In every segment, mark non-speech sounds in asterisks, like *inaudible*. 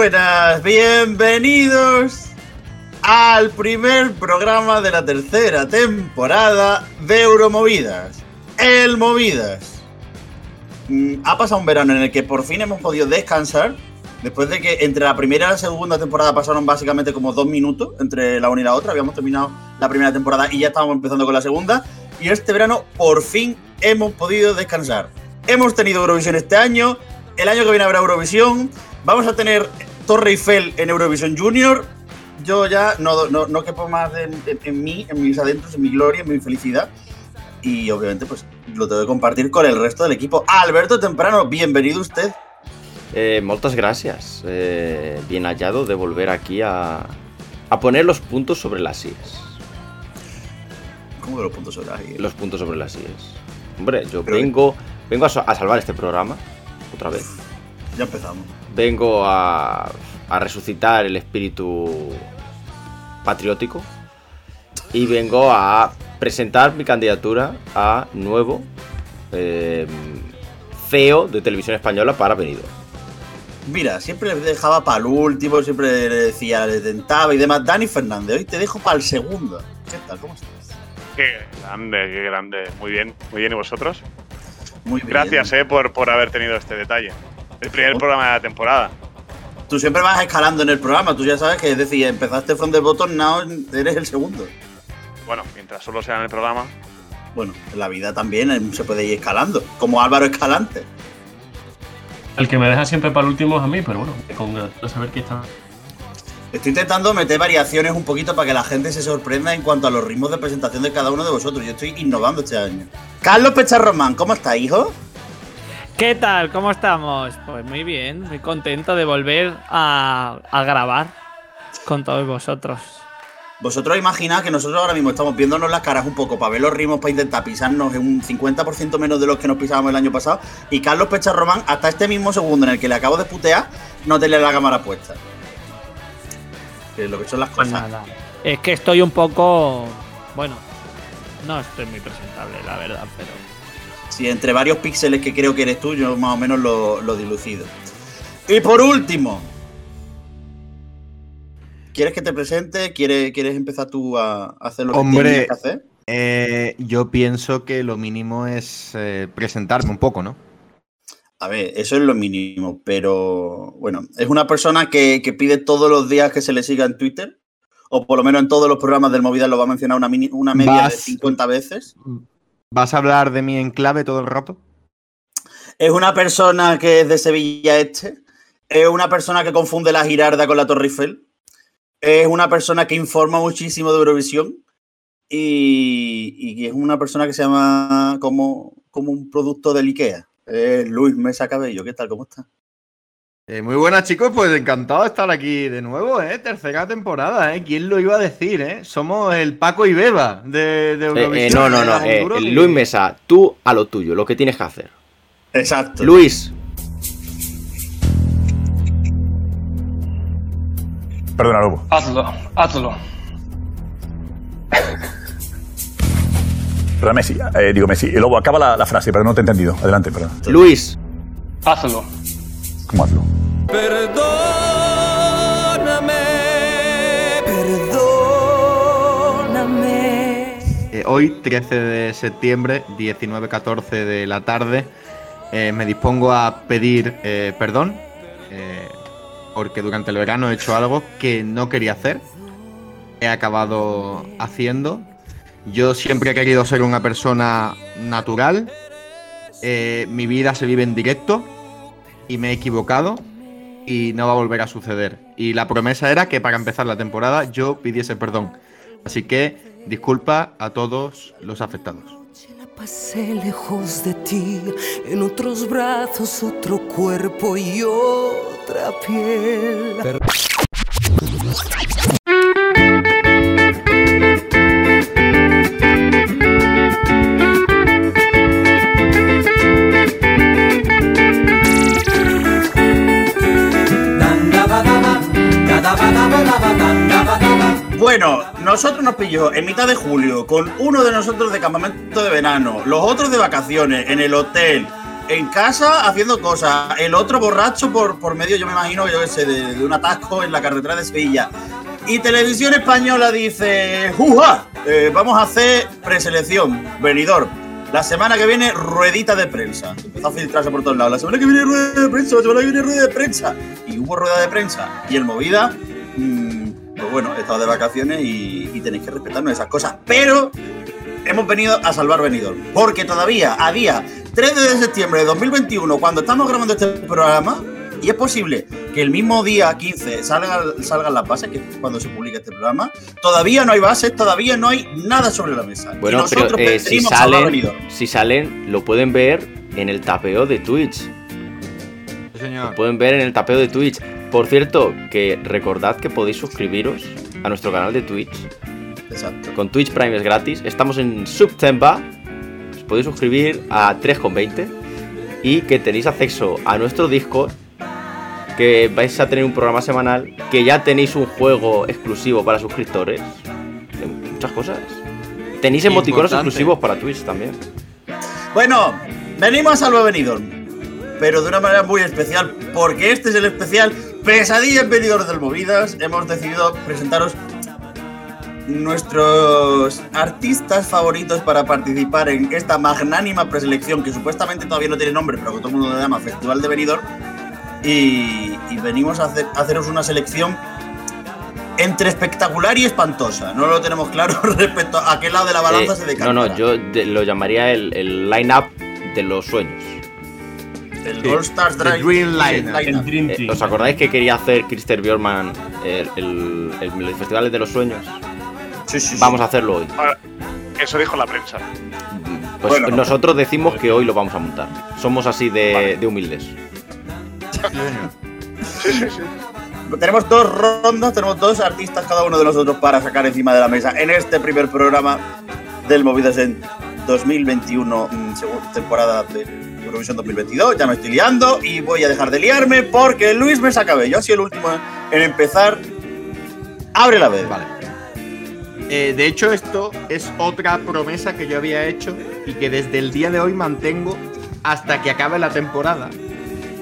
buenas, bienvenidos al primer programa de la tercera temporada de Euromovidas. El Movidas. Mm, Ha pasado un verano en el que por fin hemos podido descansar. Después de que entre la primera y la segunda temporada pasaron básicamente como dos minutos entre la una y la otra. Habíamos terminado la primera temporada y ya estábamos empezando con la segunda. Y este verano por fin hemos podido descansar. Hemos tenido Eurovisión este año. El año que viene habrá Eurovisión. Vamos a tener Torre Eiffel en Eurovisión Junior. Yo ya no, no, no quepo más en, en- en mí, en mis adentros, en mi gloria, en mi felicidad. Y obviamente, pues lo tengo que compartir con el resto del equipo. Alberto Temprano, bienvenido usted. Eh, moltes gràcies. Eh, bien hallado de volver aquí a, a poner los puntos sobre las IES. ¿Cómo que los puntos sobre ahí? Los puntos sobre las IES. Hombre, yo Pero- vengo, vengo a, a salvar este programa. Otra vez. Ya empezamos. Vengo a, a resucitar el espíritu patriótico. Y vengo a presentar mi candidatura a nuevo eh, CEO de Televisión Española para Benidorm. Mira, siempre le dejaba para el último, siempre le decía, le tentaba y demás. Dani Fernández, hoy te dejo para el segundo. ¿Qué tal? ¿Cómo estás? Qué grande, qué grande. Muy bien, muy bien. ¿Y vosotros? Muy bien. Gracias, eh, por, por haber tenido este detalle. El primer programa de la temporada. Tú siempre vas escalando en el programa, tú ya sabes que es decir, empezaste from the bottom, now eres el segundo. Bueno, mientras solo sea en el programa. Bueno, en la vida también eh, se puede ir escalando, como Álvaro Escalante. El que me deja siempre para el último es a mí, pero bueno, con no saber que está. Estoy intentando meter variaciones un poquito para que la gente se sorprenda en cuanto a los ritmos de presentación de cada uno de vosotros. Yo estoy innovando este año. Carlos Pecharromán, ¿cómo está, hijo? ¿Qué tal? ¿Cómo estamos? Pues muy bien, muy contento de volver a, a grabar con todos vosotros. Vosotros imaginad que nosotros ahora mismo estamos viéndonos las caras un poco para ver los ritmos, para intentar pisarnos en un 50% menos de los que nos pisábamos el año pasado. Y Carlos Pecharromán, hasta este mismo segundo en el que le acabo de putear, no tenía la cámara puesta. Que es lo que son las Pues cosas. nada, es que estoy un poco. Bueno, no estoy muy presentable, la verdad, pero. Sí, entre varios píxeles que creo que eres tú, yo más o menos lo, lo dilucido. Y por último, ¿quieres que te presente? ¿Quieres, quieres empezar tú a hacer lo que Hombre. tienes que hacer? Eh, yo pienso que lo mínimo es eh, presentarme un poco, ¿no? A ver, eso es lo mínimo, pero bueno, es una persona que, que pide todos los días que se le siga en Twitter, o por lo menos en todos los programas del Movida lo va a mencionar una, mini- una media de Vas- 50 veces. ¿Vas a hablar de mí en clave todo el rato? Es una persona que es de Sevilla Este. Es una persona que confunde la Girarda con la Torre Eiffel. Es una persona que informa muchísimo de Eurovisión. Y, es una persona que se llama como, como un producto del IKEA. Luis Mesa Cabello. ¿Qué tal? ¿Cómo está? Eh, muy buenas, chicos. Pues encantado de estar aquí de nuevo, ¿eh? Tercera temporada, ¿eh? ¿Quién lo iba a decir, eh? Somos el Paco y Beba de, de Eh, Eurovisión. eh, no, no, no. que- Luis Mesa, tú a lo tuyo, lo que tienes que hacer. Exacto. Luis, Perdona, Lobo. Hazlo, hazlo. Perdona, Messi. Eh, digo Messi. Lobo, acaba la, la frase, pero no te he entendido. Adelante, perdón. Luis, Hazlo. ¿Cómo hazlo? Eh, hoy, 13 de septiembre, 19.14 de la tarde, eh, me dispongo a pedir eh, perdón porque durante el verano he hecho algo que no quería hacer. He acabado haciendo. Yo siempre he querido ser una persona natural. Mi vida se vive en directo y me he equivocado y no va a volver a suceder. Y la promesa era que para empezar la temporada yo pidiese perdón. Así que disculpa a todos los afectados. La pasé lejos de ti, en otros brazos, otro cuerpo y otra piel. Bueno, nosotros nos pilló en mitad de julio con uno de nosotros de campamento de verano, los otros de vacaciones, en el hotel, en casa haciendo cosas. El otro borracho por, por medio, yo me imagino, yo sé, de, un atasco en la carretera de Sevilla. Y Televisión Española dice, ¡Juja! Eh, vamos a hacer preselección, venidor. La semana que viene, ruedita de prensa. Empezó a filtrarse por todos lados. La semana que viene, rueda de prensa. La semana que viene, rueda de prensa. Y hubo rueda de prensa. Y el Movida, mm, pues bueno, he estado de vacaciones y, y tenéis que respetarnos esas cosas. Pero hemos venido a salvar venidor. Porque todavía, a día 3 de septiembre de 2021, cuando estamos grabando este programa, y es posible que el mismo día 15 salga, salgan las bases, que es cuando se publica este programa, todavía no hay bases, todavía no hay nada sobre la mesa. Y Bueno, pero nosotros eh, si, salen, si salen, lo pueden ver en el tapeo de Twitch. Sí, Lo señor. pueden ver en el tapeo de Twitch. Por cierto, que recordad que podéis suscribiros a nuestro canal de Twitch. Exacto. Con Twitch Prime es gratis. Estamos en September. Os podéis suscribir a 3,20. Y que tenéis acceso a nuestro Discord. Que vais a tener un programa semanal. Que ya tenéis un juego exclusivo para suscriptores. de Muchas cosas. Tenéis emoticonos Importante. exclusivos para Twitch también. Bueno, venimos a salvar venidor. Pero de una manera muy especial, porque este es el especial Pesadilla en Venidor del Movidas. Hemos decidido presentaros nuestros artistas favoritos para participar en esta magnánima preselección que supuestamente todavía no tiene nombre, pero que todo el mundo le llama Festival de Benidorm. Y, y venimos a, hacer- a haceros una selección entre espectacular y espantosa. No lo tenemos claro *laughs* respecto a qué lado de la balanza Eh, se no, decanta. no, yo de- lo llamaría el, el line-up de los sueños. El Sí. All Stars Drive. Dream Lineup. El Dream Eh, Team. ¿Os acordáis que quería hacer Christer Bjorman el, el, el, el Festival de los Sueños? Sí, sí, sí. Vamos a hacerlo hoy. Ahora, Eso dijo la prensa. Pues Bueno. nosotros decimos que hoy lo vamos a montar. Somos así de, de humildes. Sí, señor. Tenemos dos rondas, tenemos dos artistas cada uno de nosotros para sacar encima de la mesa en este primer programa del Movidas en 2021, mm, segunda temporada de Eurovisión 2022. Ya me estoy liando y voy a dejar de liarme porque Luis me saca Yo sido el último en empezar. Abre la vez. Vale. Eh, de hecho, esto es otra promesa que yo había hecho y que desde el día de hoy mantengo hasta que acabe la temporada.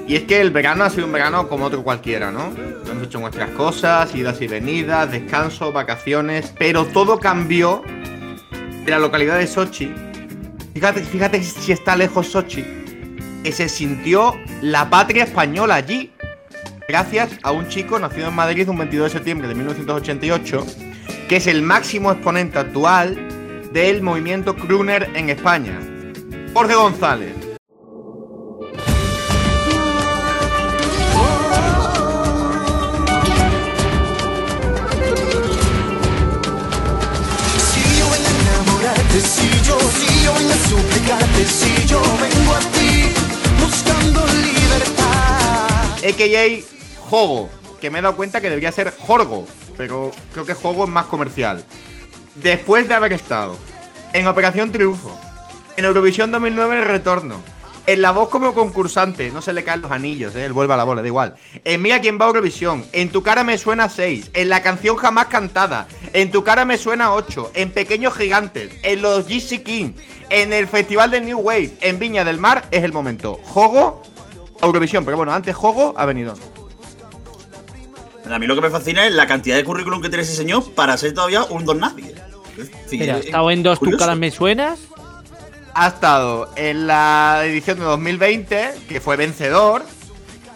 Y es que el verano ha sido un verano como otro cualquiera, ¿no? Hemos hecho nuestras cosas, idas y venidas, descanso, vacaciones, pero todo cambió en la localidad de Sochi. Fíjate, fíjate si está lejos Sochi, que se sintió la patria española allí, gracias a un chico nacido en Madrid un 22 de septiembre de 1988, que es el máximo exponente actual del movimiento crooner en España. Jorge González. Si yo si yo, vengo AKA Jogo, que me he dado cuenta que debería ser Jorgo, pero creo que Jogo es más comercial. Después de haber estado en Operación Triunfo, en Eurovisión 2009 El Retorno, en La Voz como concursante, no se le caen los anillos, ¿eh? él vuelve a la bola, da igual. En Mira quién va a Eurovisión, en Tu cara me suena 6, en la canción jamás cantada, en Tu cara me suena 8, en Pequeños Gigantes, en los GC King, en el Festival de New Wave, en Viña del Mar, es el momento. Jogo Eurovisión, pero bueno, antes Jogo ha venido. A mí lo que me fascina es la cantidad de currículum que tiene ese señor para ser todavía un don nadie. Decir, Mira, ¿ha es estado en dos tu curioso. caras me suenas? Ha estado en la edición de 2020, que fue vencedor,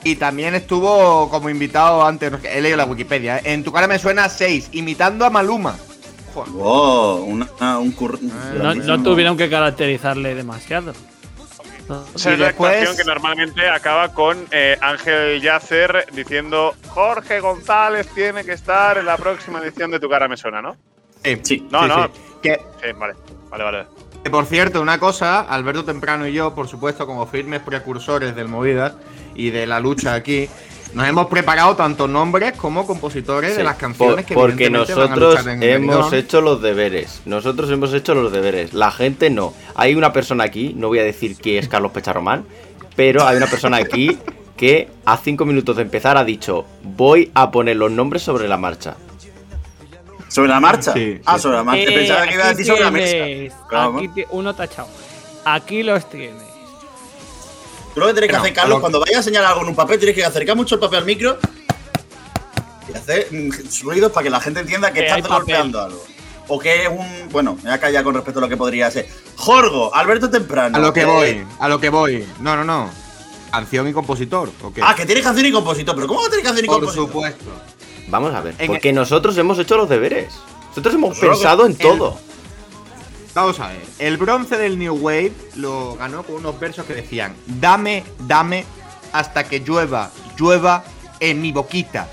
y también estuvo como invitado antes, he leído la Wikipedia, ¿eh? en tu cara me suena 6, imitando a Maluma. Joder. Wow, una- un curr- No, no tuvieron que caracterizarle demasiado. No. Esa Y es la después- actuación que normalmente acaba con eh, Ángel Yacer diciendo Jorge González tiene que estar en la próxima edición de Tu cara me suena, ¿no? Sí, Sí. No, no. Que, Sí, vale. Vale, vale. que, por cierto, una cosa, Alberto Temprano y yo, por supuesto, como firmes precursores del Movidas y de la lucha aquí, nos hemos preparado tanto nombres como compositores de las canciones por- que porque evidentemente van a nosotros en hemos hecho los deberes. Nosotros hemos hecho los deberes. La gente no. Hay una persona aquí, no voy a decir que es Carlos Pecharromán, pero hay una persona aquí que a cinco minutos de empezar ha dicho voy a poner los nombres sobre la marcha. ¿Sobre la marcha? Sí, ah, sobre la marcha. Eh, Pensaba que iba a aquí decir sobre la mesa. Claro. aquí uno tachado. Aquí los tienes. Tú lo que tienes que hacer, Carlos, cuando vayas a señalar algo en un papel, tienes que acercar mucho el papel al micro y hacer mm, ruidos para que la gente entienda que Que estás golpeando algo. O que es un. Bueno, me voy a callar con respecto a lo que podría ser. Jorgo, Alberto Temprano. A lo que voy, a lo que voy. No, no, no. Canción y compositor, ¿o qué? Ah, que tienes canción y compositor. ¿Pero cómo va a tener canción y Por compositor? supuesto. Vamos a ver, En- porque nosotros hemos hecho los deberes. Nosotros hemos pensado en el- todo. Vamos a ver. El bronce del New Wave lo ganó con unos versos que decían: Dame, dame, hasta que llueva, llueva en mi boquita.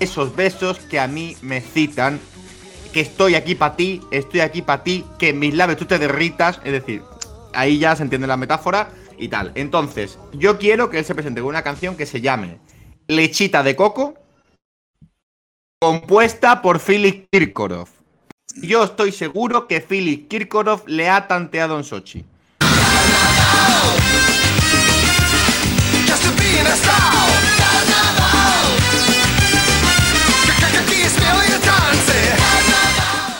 Esos besos que a mí me citan. Que estoy aquí para ti, estoy aquí para ti, que en mis labios tú te derritas. Es decir, ahí ya se entiende la metáfora y tal. Entonces, yo quiero que él se presente con una canción que se llame Lechita de Coco, compuesta por Philip Kirkorov. Yo estoy seguro que Philip Kirkorov le ha tanteado en Sochi.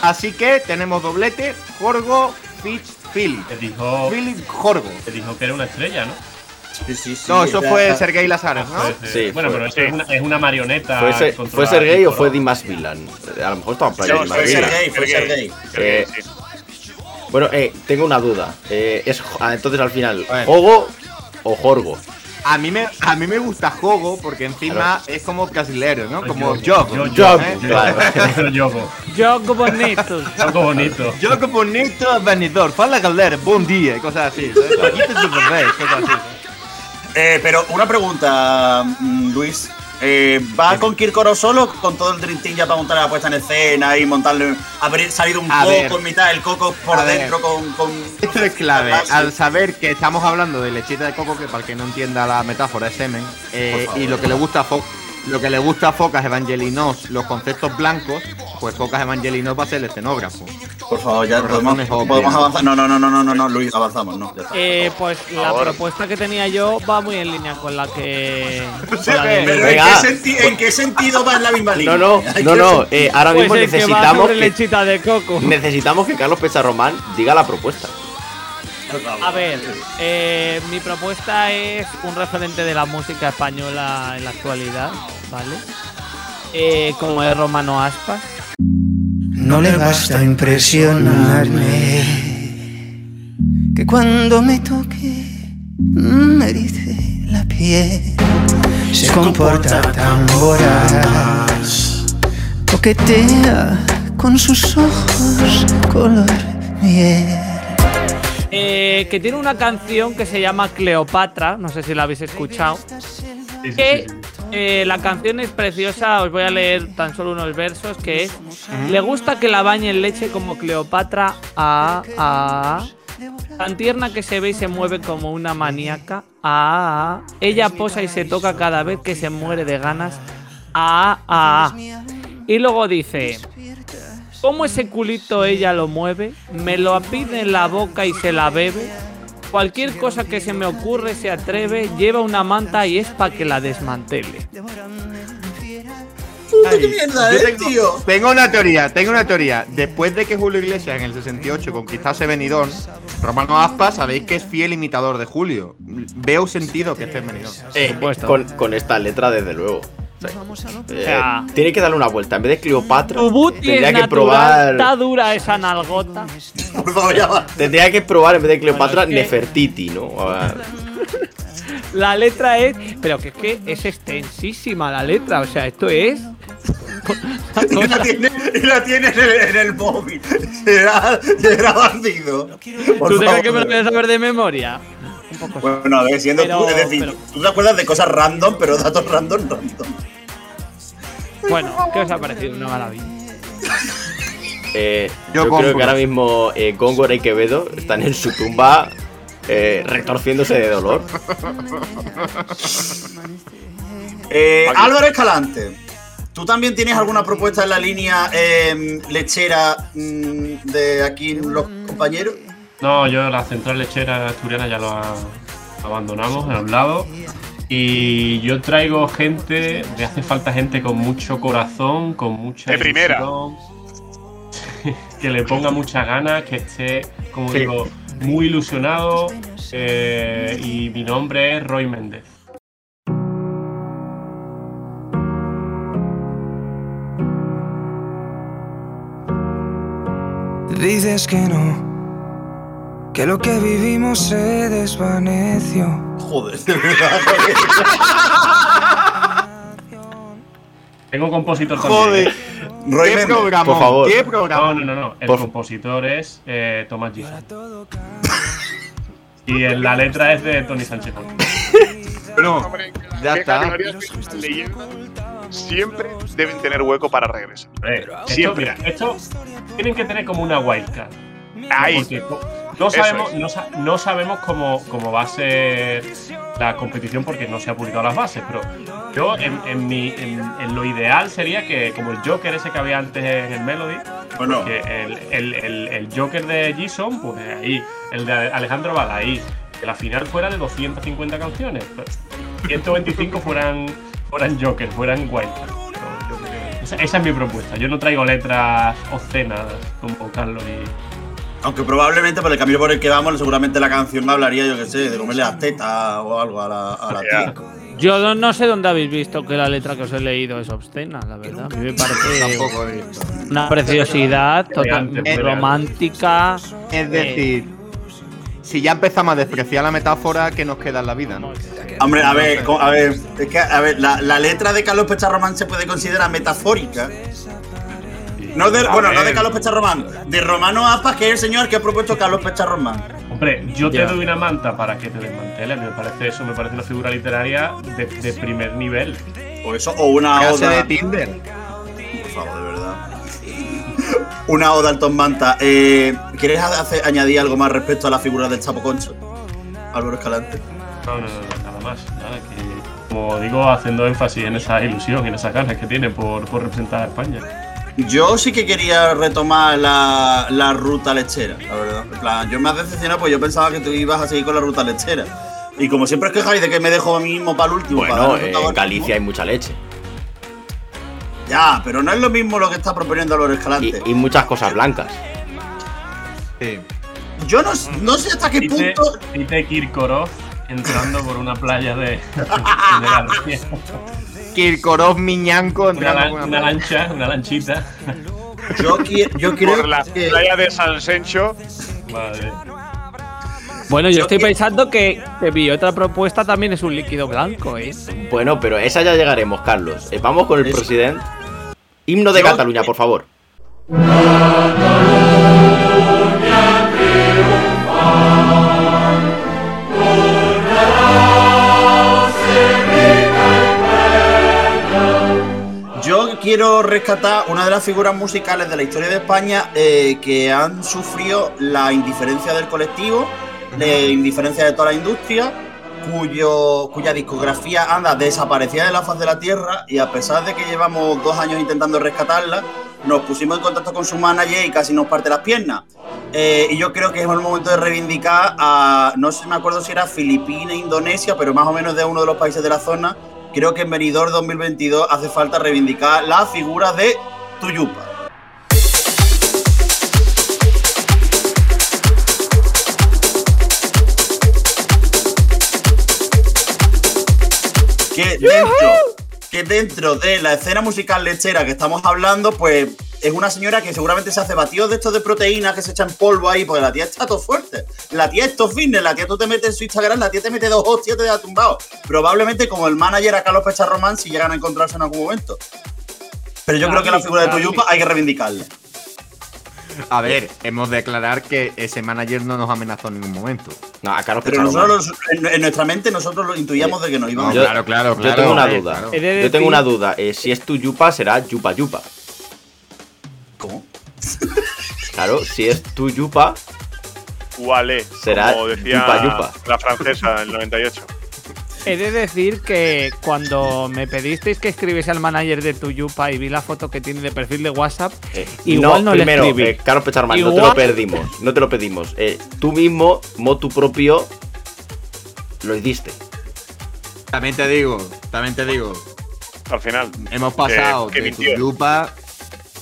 Así que tenemos doblete, Jorgo, Fitch, Philip. Te dijo, Philip Jorgo. te dijo que era una estrella, ¿no? Sí, sí, sí. No, eso fue Sergei Lazares, ¿no? Sí, bueno, fue- pero es una, es una marioneta. ¿Fue, Ser- controlada ¿Fue Sergey o fue Dimas Vilan? A lo mejor estaba en No, Dimas fue. Sergei, fue Sergei. Eh. Bueno, eh, tengo una duda. Eh, es, ah, entonces al final. ¿Jogo o Jorgo? A mí me, a mí me gusta Jogo porque encima es como brasilero, ¿no? Como. Jogo. Jogo, ¿eh? claro. *laughs* Yogo. Jogo bonito. Yogo bonito. Jogo bonito, venidor, fala galera, buen día, y cosas así. de bebé, cosas así. Eh, pero una pregunta, mm, Luis. Eh, ¿Va con Kirkoro solo con todo el Team ya para montar la puesta en escena y montarle. haber salido un A coco ver. en mitad, el coco por A dentro con. con *laughs* Esto es clave. Al saber que estamos hablando de lechita de coco, que para el que no entienda la metáfora es semen, eh, y lo que le gusta a Fo- lo que le gusta a Focas Evangelinos, los conceptos blancos, pues Focas Evangelinos va a ser el escenógrafo. Por favor, ya podemos, podemos avanzar. No, no, no, no, no, no, no, Luis, avanzamos, no. Ya está. Eh, pues la propuesta que tenía yo va muy en línea con la que. *laughs* Con la pero ¿en qué, senti- ¿en qué sentido va en la misma línea? No, no, no, no. eh, ahora Pues mismo necesitamos que, lechita de coco. necesitamos que Carlos Pesarromán diga la propuesta. A ver, eh, mi propuesta es un referente de la música española en la actualidad, ¿vale? Eh, como es Romano Aspas. No le basta impresionarme que cuando me toque me dice la piel se comporta tan voraz coquetea con sus ojos color miel eh, que tiene una canción que se llama Cleopatra, no sé si la habéis escuchado. Sí, sí, sí, Que sí. eh, la canción es preciosa, os voy a leer tan solo unos versos, que es Le gusta que la bañe en leche como Cleopatra, a, a, tan tierna que se ve y se mueve como una maníaca, a, a, ella posa y se toca cada vez que se muere de ganas, a, a, a. Y luego dice, ¿cómo ese culito ella lo mueve? Me lo pide en la boca y se la bebe. Cualquier cosa que se me ocurre se atreve, lleva una manta y es para que la desmantele. Puta, ¿Qué mierda, eh, tengo, tío? tengo una teoría, tengo una teoría. Después de que Julio Iglesias en el 68 conquistase Benidorm, Romano Aspas sabéis que es fiel imitador de Julio. Veo sentido que esté en Benidorm. Eh, supuesto. con, con esta letra, desde luego. Eh, tiene que darle una vuelta. En vez de Cleopatra, tendría que probar. está dura esa nalgota. Por favor, ya va. Tendría que probar en vez de Cleopatra Bueno, es que- Nefertiti, ¿no? A ver. *laughs* La letra es. Pero que es que es extensísima la letra. O sea, esto es. *laughs* Y la tiene, y la tiene en, el, en el móvil. Será, será bandido. Por ¿Tú crees favor. que me lo voy a saber de memoria? Un poco sí. Bueno, a ver, siendo Pero- tú, es decir, pero- tú te acuerdas de cosas random, pero datos random, random. Bueno, ¿qué os ha parecido? Una maravilla. *laughs* Eh, Yo yo, creo que ahora mismo eh, Góngora y Quevedo están en su tumba eh, retorciéndose de dolor. *laughs* Eh, Álvaro Escalante, ¿tú también tienes alguna propuesta en la línea eh, lechera mm, de aquí los compañeros? No, yo la central lechera asturiana ya lo ha- abandonamos a un lado. Y yo traigo gente, me hace falta gente con mucho corazón, con mucha De primera. *laughs* que le ponga muchas ganas, que esté, como Sí. digo, muy ilusionado eh, y mi nombre es Roy Méndez. Dices que no, que lo que vivimos se desvaneció. Joder, de verdad. *laughs* Tengo compositor también. Joder. ¿eh? Roy ¿Qué programa? Por favor. ¿Qué No, programa? no, no, no. El Por- compositor es eh, Tomás Gijón. *laughs* Y en la letra es de Tony Sánchez. *laughs* No, Hombre, ya ¿qué está. siempre deben tener hueco para regresar? Eh, esto, Siempre. mira, esto tienen que tener como una wildcard. Ahí. Porque no- sabemos, es. no, sa- no sabemos cómo, cómo va a ser la competición porque no se ha publicado las bases, pero yo en, en mi, en, en lo ideal sería que como el Joker ese que había antes en el Melody, Bueno, que el, el, el, el Joker de Jason, pues ahí, el de Alejandro Bala ahí, que la final fuera de 250 canciones, pues, 125 fueran, fueran Joker, fueran Wildcard. Esa es mi propuesta. Yo no traigo letras obscenas como Carlos y. aunque probablemente por el camino por el que vamos, seguramente la canción hablaría, yo qué sé, de comerle las tetas o algo a la, a la Ya. tía. Yo no, no sé dónde habéis visto que la letra que os he leído es obscena, la verdad. A mí me parece una preciosidad Elegante, total, elegante. romántica. Es decir, si ya empezamos a despreciar la metáfora, ¿qué nos queda en la vida? ¿no? Hombre, a ver, a ver, es que, a ver, la, la letra de Carlos Pecharromán se puede considerar metafórica. No de, bueno, no de Carlos Pecharromán, de Romano Aspas, que es el señor que ha propuesto Carlos Pecharromán. Hombre, yo te Ya. doy una manta para que te desmantele. A mí me parece eso, me parece una figura literaria de, de primer nivel. O eso, o una Frase de oda. Tinder. Por favor, de verdad. *laughs* Una oda al Tom Manta. Eh, ¿Quieres hacer- añadir algo más respecto a la figura del Chapo Concho? Álvaro Escalante. No, no, no, nada más. Nada, que, como digo, haciendo énfasis en esa ilusión y en esas ganas que tiene por, por representar a España. Yo sí que quería retomar la, la ruta lechera, la verdad. En plan, yo me has decepcionado pues yo pensaba que tú ibas a seguir con la ruta lechera. Y como siempre os quejáis de que me dejo a mí mismo para el último. para Bueno, dar el en Galicia hay mucha leche. Ya, pero no es lo mismo lo que está proponiendo Álvaro Escalante. y muchas cosas blancas. Sí. Yo no, no sé hasta qué Dice, punto. dice Kirkorov entrando por una playa de. *laughs* Kirkorov Miñanco Una, una una lancha, una lanchita. Yo, yo creo Por la que. playa de San Sencho. Madre. Bueno, yo Yo estoy que- pensando que, que mi otra propuesta también es un líquido blanco, ¿eh? Bueno, pero esa ya llegaremos, Carlos. Eh, vamos con el Es- presidente. Himno de Yo- Cataluña, por favor. Quiero rescatar una de las figuras musicales de la historia de España eh, que han sufrido la indiferencia del colectivo, la indiferencia de toda la industria, cuyo, cuya discografía anda desaparecida de la faz de la tierra y a pesar de que llevamos dos años intentando rescatarla, nos pusimos en contacto con su manager y casi nos parte las piernas. Eh, y yo creo que es el momento de reivindicar a, no sé, me acuerdo si era Filipinas, Indonesia, pero más o menos de uno de los países de la zona. Creo que en Benidorm 2022 hace falta reivindicar la figura de Tuyupa. Que dentro, que dentro de la escena musical lechera que estamos hablando, pues es una señora que seguramente se hace batidos de estos de proteínas que se echan polvo ahí, porque la tía está todo fuerte. La tía es todo fitness, la tía tú te metes en su Instagram, la tía te mete dos hostias, te da tumbado. Probablemente como el manager a Carlos Pecharromán si llegan a encontrarse en algún momento. Pero yo creo que la figura de Tuyupa hay que reivindicarla. A ver, hemos de declarar que ese manager no nos amenazó en ningún momento. No, a Carlos Pero nosotros en, en nuestra mente nosotros lo intuíamos de que nos íbamos No, Yo- claro, claro, Yo claro. tengo una Hombre, duda. claro. Yo tengo una duda. Eh, si es tu yupa, será yupa yupa. ¿Cómo? Claro, si es tu yupa, Wale, Será como decía yupa, yupa. la francesa en el 98. He de decir que cuando me pedisteis que escribiese al manager de tu Yupa y vi la foto que tiene de perfil de WhatsApp, eh, Igual no le primero, escribí. eh, Carlos Pecharromán, no te lo pedimos. No te lo pedimos. Eh, tú mismo, motu propio, lo hiciste. También te digo, también te digo, Al final. hemos pasado que de tu mintió. yupa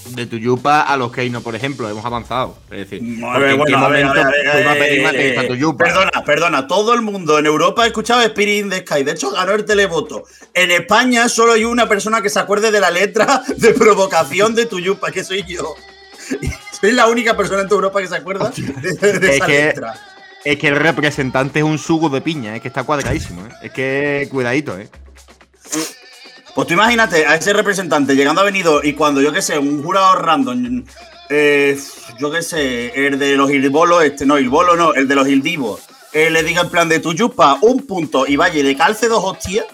de tu yupa a los Keino, por ejemplo, hemos avanzado. Es decir, A porque ver, ¿en qué bueno, a ver, momento a ver, a ver, fuimos a pedir eh, a tu yupa? Perdona, perdona. Todo el mundo en Europa ha escuchado Spirit in the Sky. De hecho, ganó el televoto. En España solo hay una persona que se acuerde de la letra de provocación de tu yupa, que soy yo. *laughs* Soy la única persona en toda Europa que se acuerda de, de Es esa que- letra. Es que el representante es un sugo de piña, es que está cuadradísimo, ¿eh? Es que cuidadito, ¿eh? Pues tú imagínate a ese representante llegando a Benidorm y cuando, yo qué sé, un jurado random, eh, yo qué sé, el de los Ilbolos, este, no, Ilbolo no, el de los Ildivos, eh, le diga en plan de tu yupa un punto y vaya y le calce dos hostias,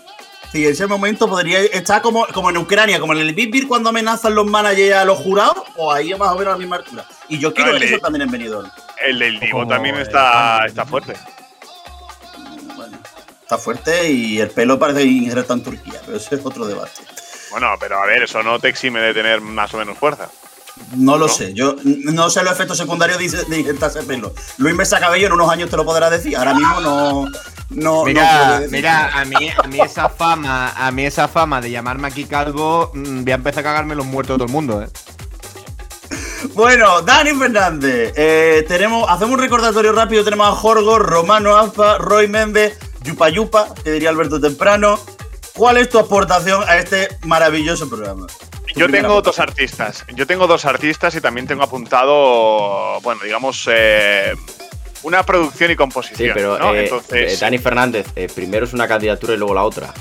sí, en ese momento podría estar como, como en Ucrania, como en el Big Beer cuando amenazan los managers a los jurados, o ahí más o menos a la misma altura. Y yo quiero No, el eso de- también en Benidorm. El del Divo también está, está fuerte. Está fuerte y el pelo parece injerto en Turquía, pero ese es otro debate. Bueno, pero a ver, eso no te exime de tener más o menos fuerza. No lo ¿No? sé, yo no sé los efectos secundarios de, de inyectarse pelo. Luis Mesa Cabello en unos años te lo podrá decir, ahora mismo no. no Mira, no mira, a mí, a mí esa fama, a mí esa fama de llamarme aquí calvo, mm, voy a empezar a cagarme los muertos de todo el mundo, ¿eh? Bueno, Dani Fernández, eh, tenemos, hacemos un recordatorio rápido. Tenemos a Jorgo, Romano Alfa, Roy Méndez, Yupa Yupa, que diría Alberto Temprano. ¿Cuál es tu aportación a este maravilloso programa? Yo tengo dos artistas. Yo tengo dos artistas y también tengo apuntado, bueno, digamos, eh, una producción y composición. Sí, pero ¿no? eh, Entonces, eh, Dani Fernández, eh, primero es una candidatura y luego la otra.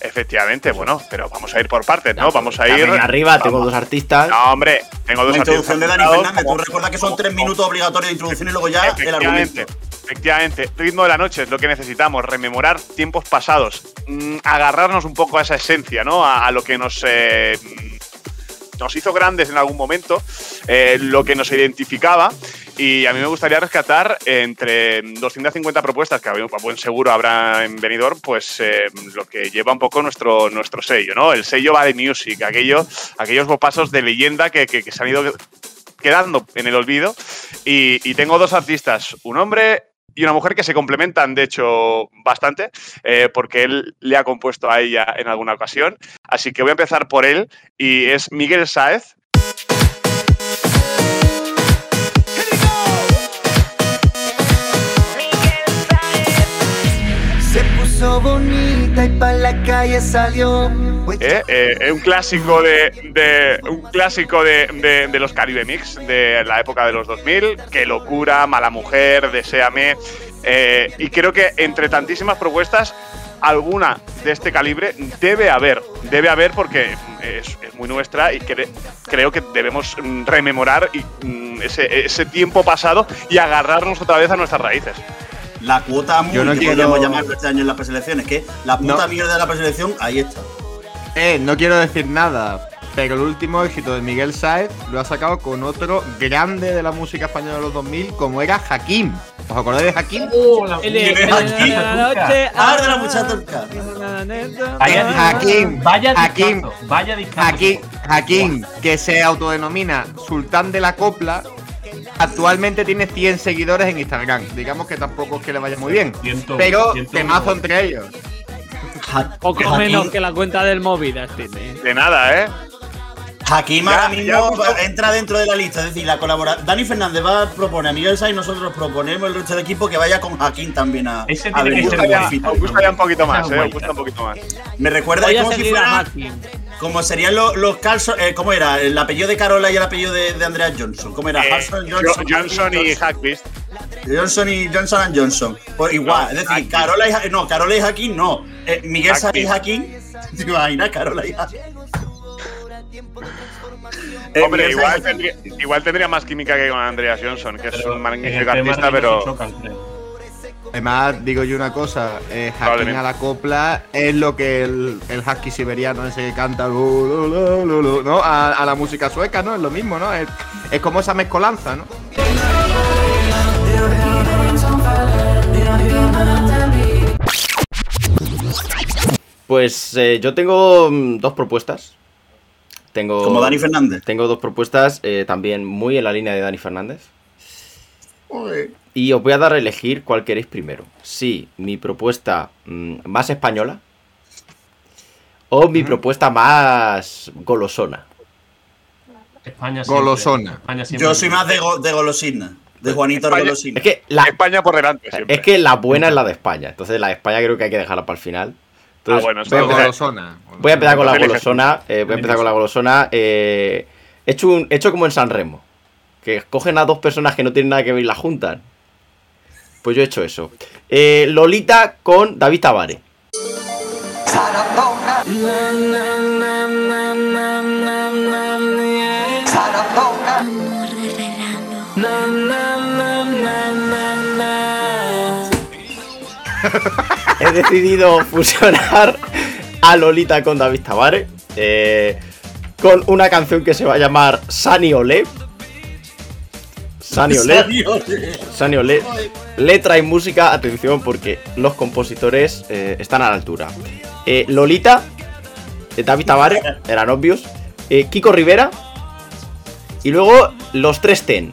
efectivamente, bueno, pero vamos a ir por partes, ¿no? Vamos a ir. Arriba tengo vamos. dos artistas. No, hombre, tengo dos La artistas. introducción de Dani Fernández. Tú recuerda que son tres minutos obligatorios de introducción y luego ya el Efectivamente, argumento. Efectivamente. Ritmo de la noche es lo que necesitamos, rememorar tiempos pasados, mm, agarrarnos un poco a esa esencia, ¿no? A, lo que nos, eh, nos hizo grandes en algún momento, eh, lo que nos identificaba. Y a mí me gustaría rescatar entre 250 propuestas, que a buen- seguro habrá en Benidorm, pues eh, lo que lleva un poco nuestro, nuestro sello, ¿no? El sello Valley Music, aquello, aquellos pasos de leyenda que, que- que se han ido quedando en el olvido. Y tengo dos artistas, un hombre y una mujer que se complementan, de hecho, bastante, eh, porque él le ha compuesto a ella en alguna ocasión. Así que voy a empezar por él y es Miguel Sáez. Se puso bonita y ¿eh? Eh, eh, un clásico de, los Caribe Mix de la época de los 2000 qué locura mala mujer deséame. Eh, y creo que entre tantísimas propuestas alguna de este calibre debe haber. Debe haber porque es, es muy nuestra y cre- creo que debemos mm, rememorar mm, ese tiempo pasado y agarrarnos otra vez a nuestras raíces La cuota muy Yo no que quiero- podríamos llamarlo este año en las preselecciones, que la puta No. mierda de la preselección, ahí está. Eh, no quiero decir nada, pero el último éxito de Miguel Saez lo ha sacado con otro grande de la música española de los 2000, como era Hakim. ¿Os acordáis de Hakim? Oh, la la muchacha. Vaya Hakim, Vaya Hakim, vaya. Hakim, Hakim, que se autodenomina Sultán de la Copla, actualmente tiene 100 seguidores en Instagram. Digamos que tampoco es que le vaya muy bien, Ciento- pero ciento- temazo entre ellos. Poco menos que la cuenta del Movidas tiene. de nada eh Hakim ahora mismo entra dentro de la lista, es decir, la colaboración. Dani Fernández va a proponer a Miguel Sá y nosotros proponemos el resto del equipo que vaya con Hakim también a. Ese a tiene que ser gustaría- gustaría un poquito más eh, gusta un poquito más Me recuerda como si fuera. Como serían los, los Carlson. eh, ¿Cómo era? El apellido de Carola y el apellido de, de Andrea Johnson. ¿Cómo era? Eh, Johnson. Johnson y Johnson. Hackbeast Johnson y Johnson and Johnson. Pues igual, No, es decir, Hakim. Carola y no, Carola y Hakim no. Eh, Miguel Sá y Hakim. Hakim. *laughs* ¿Te imaginas Carola y Hakim? Eh, Hombre, igual tendría, igual tendría más química que con Andreas Johnson, que es un magnífico artista, pero. chocan. Además, digo yo una cosa, eh, Probablemente. a la copla es lo que el, el husky siberiano ese que canta lu, lu, lu, lu, lu, ¿no? A, a la música sueca, ¿no? Es lo mismo, ¿no? Es, es como esa mezcolanza, ¿no? Pues eh, yo tengo mm, dos propuestas. Tengo, Como Dani Fernández. Tengo dos propuestas eh, también muy en la línea de Dani Fernández. Y os voy a dar a elegir cuál queréis primero. Si mi propuesta mm, más española o mi propuesta más golosona. España siempre. Golosona. España siempre. Yo soy más de, go- de golosina. De Juanito España- Golosina. Es que la, España por delante siempre. es que la buena es la de España. Entonces la de España creo que hay que dejarla para el final. Entonces, Ah, bueno, voy, a empezar, Golosona. voy a empezar con la golosona. eh, voy a empezar con la golosona. eh, he, hecho un- he hecho como en San Remo. Que cogen a dos personas que no tienen nada que ver y las juntan. Pues yo he hecho eso. Eh, Lolita con David Tavares. *laughs* he decidido fusionar a Lolita con David Tavares. eh, con una canción que se va a llamar Sunny Olé. Sunny Olé. Letra y música, atención, porque los compositores eh, están a la altura. Eh, Lolita, David Tavares, eran obvios. Kiko Rivera. Y luego los tres Ten.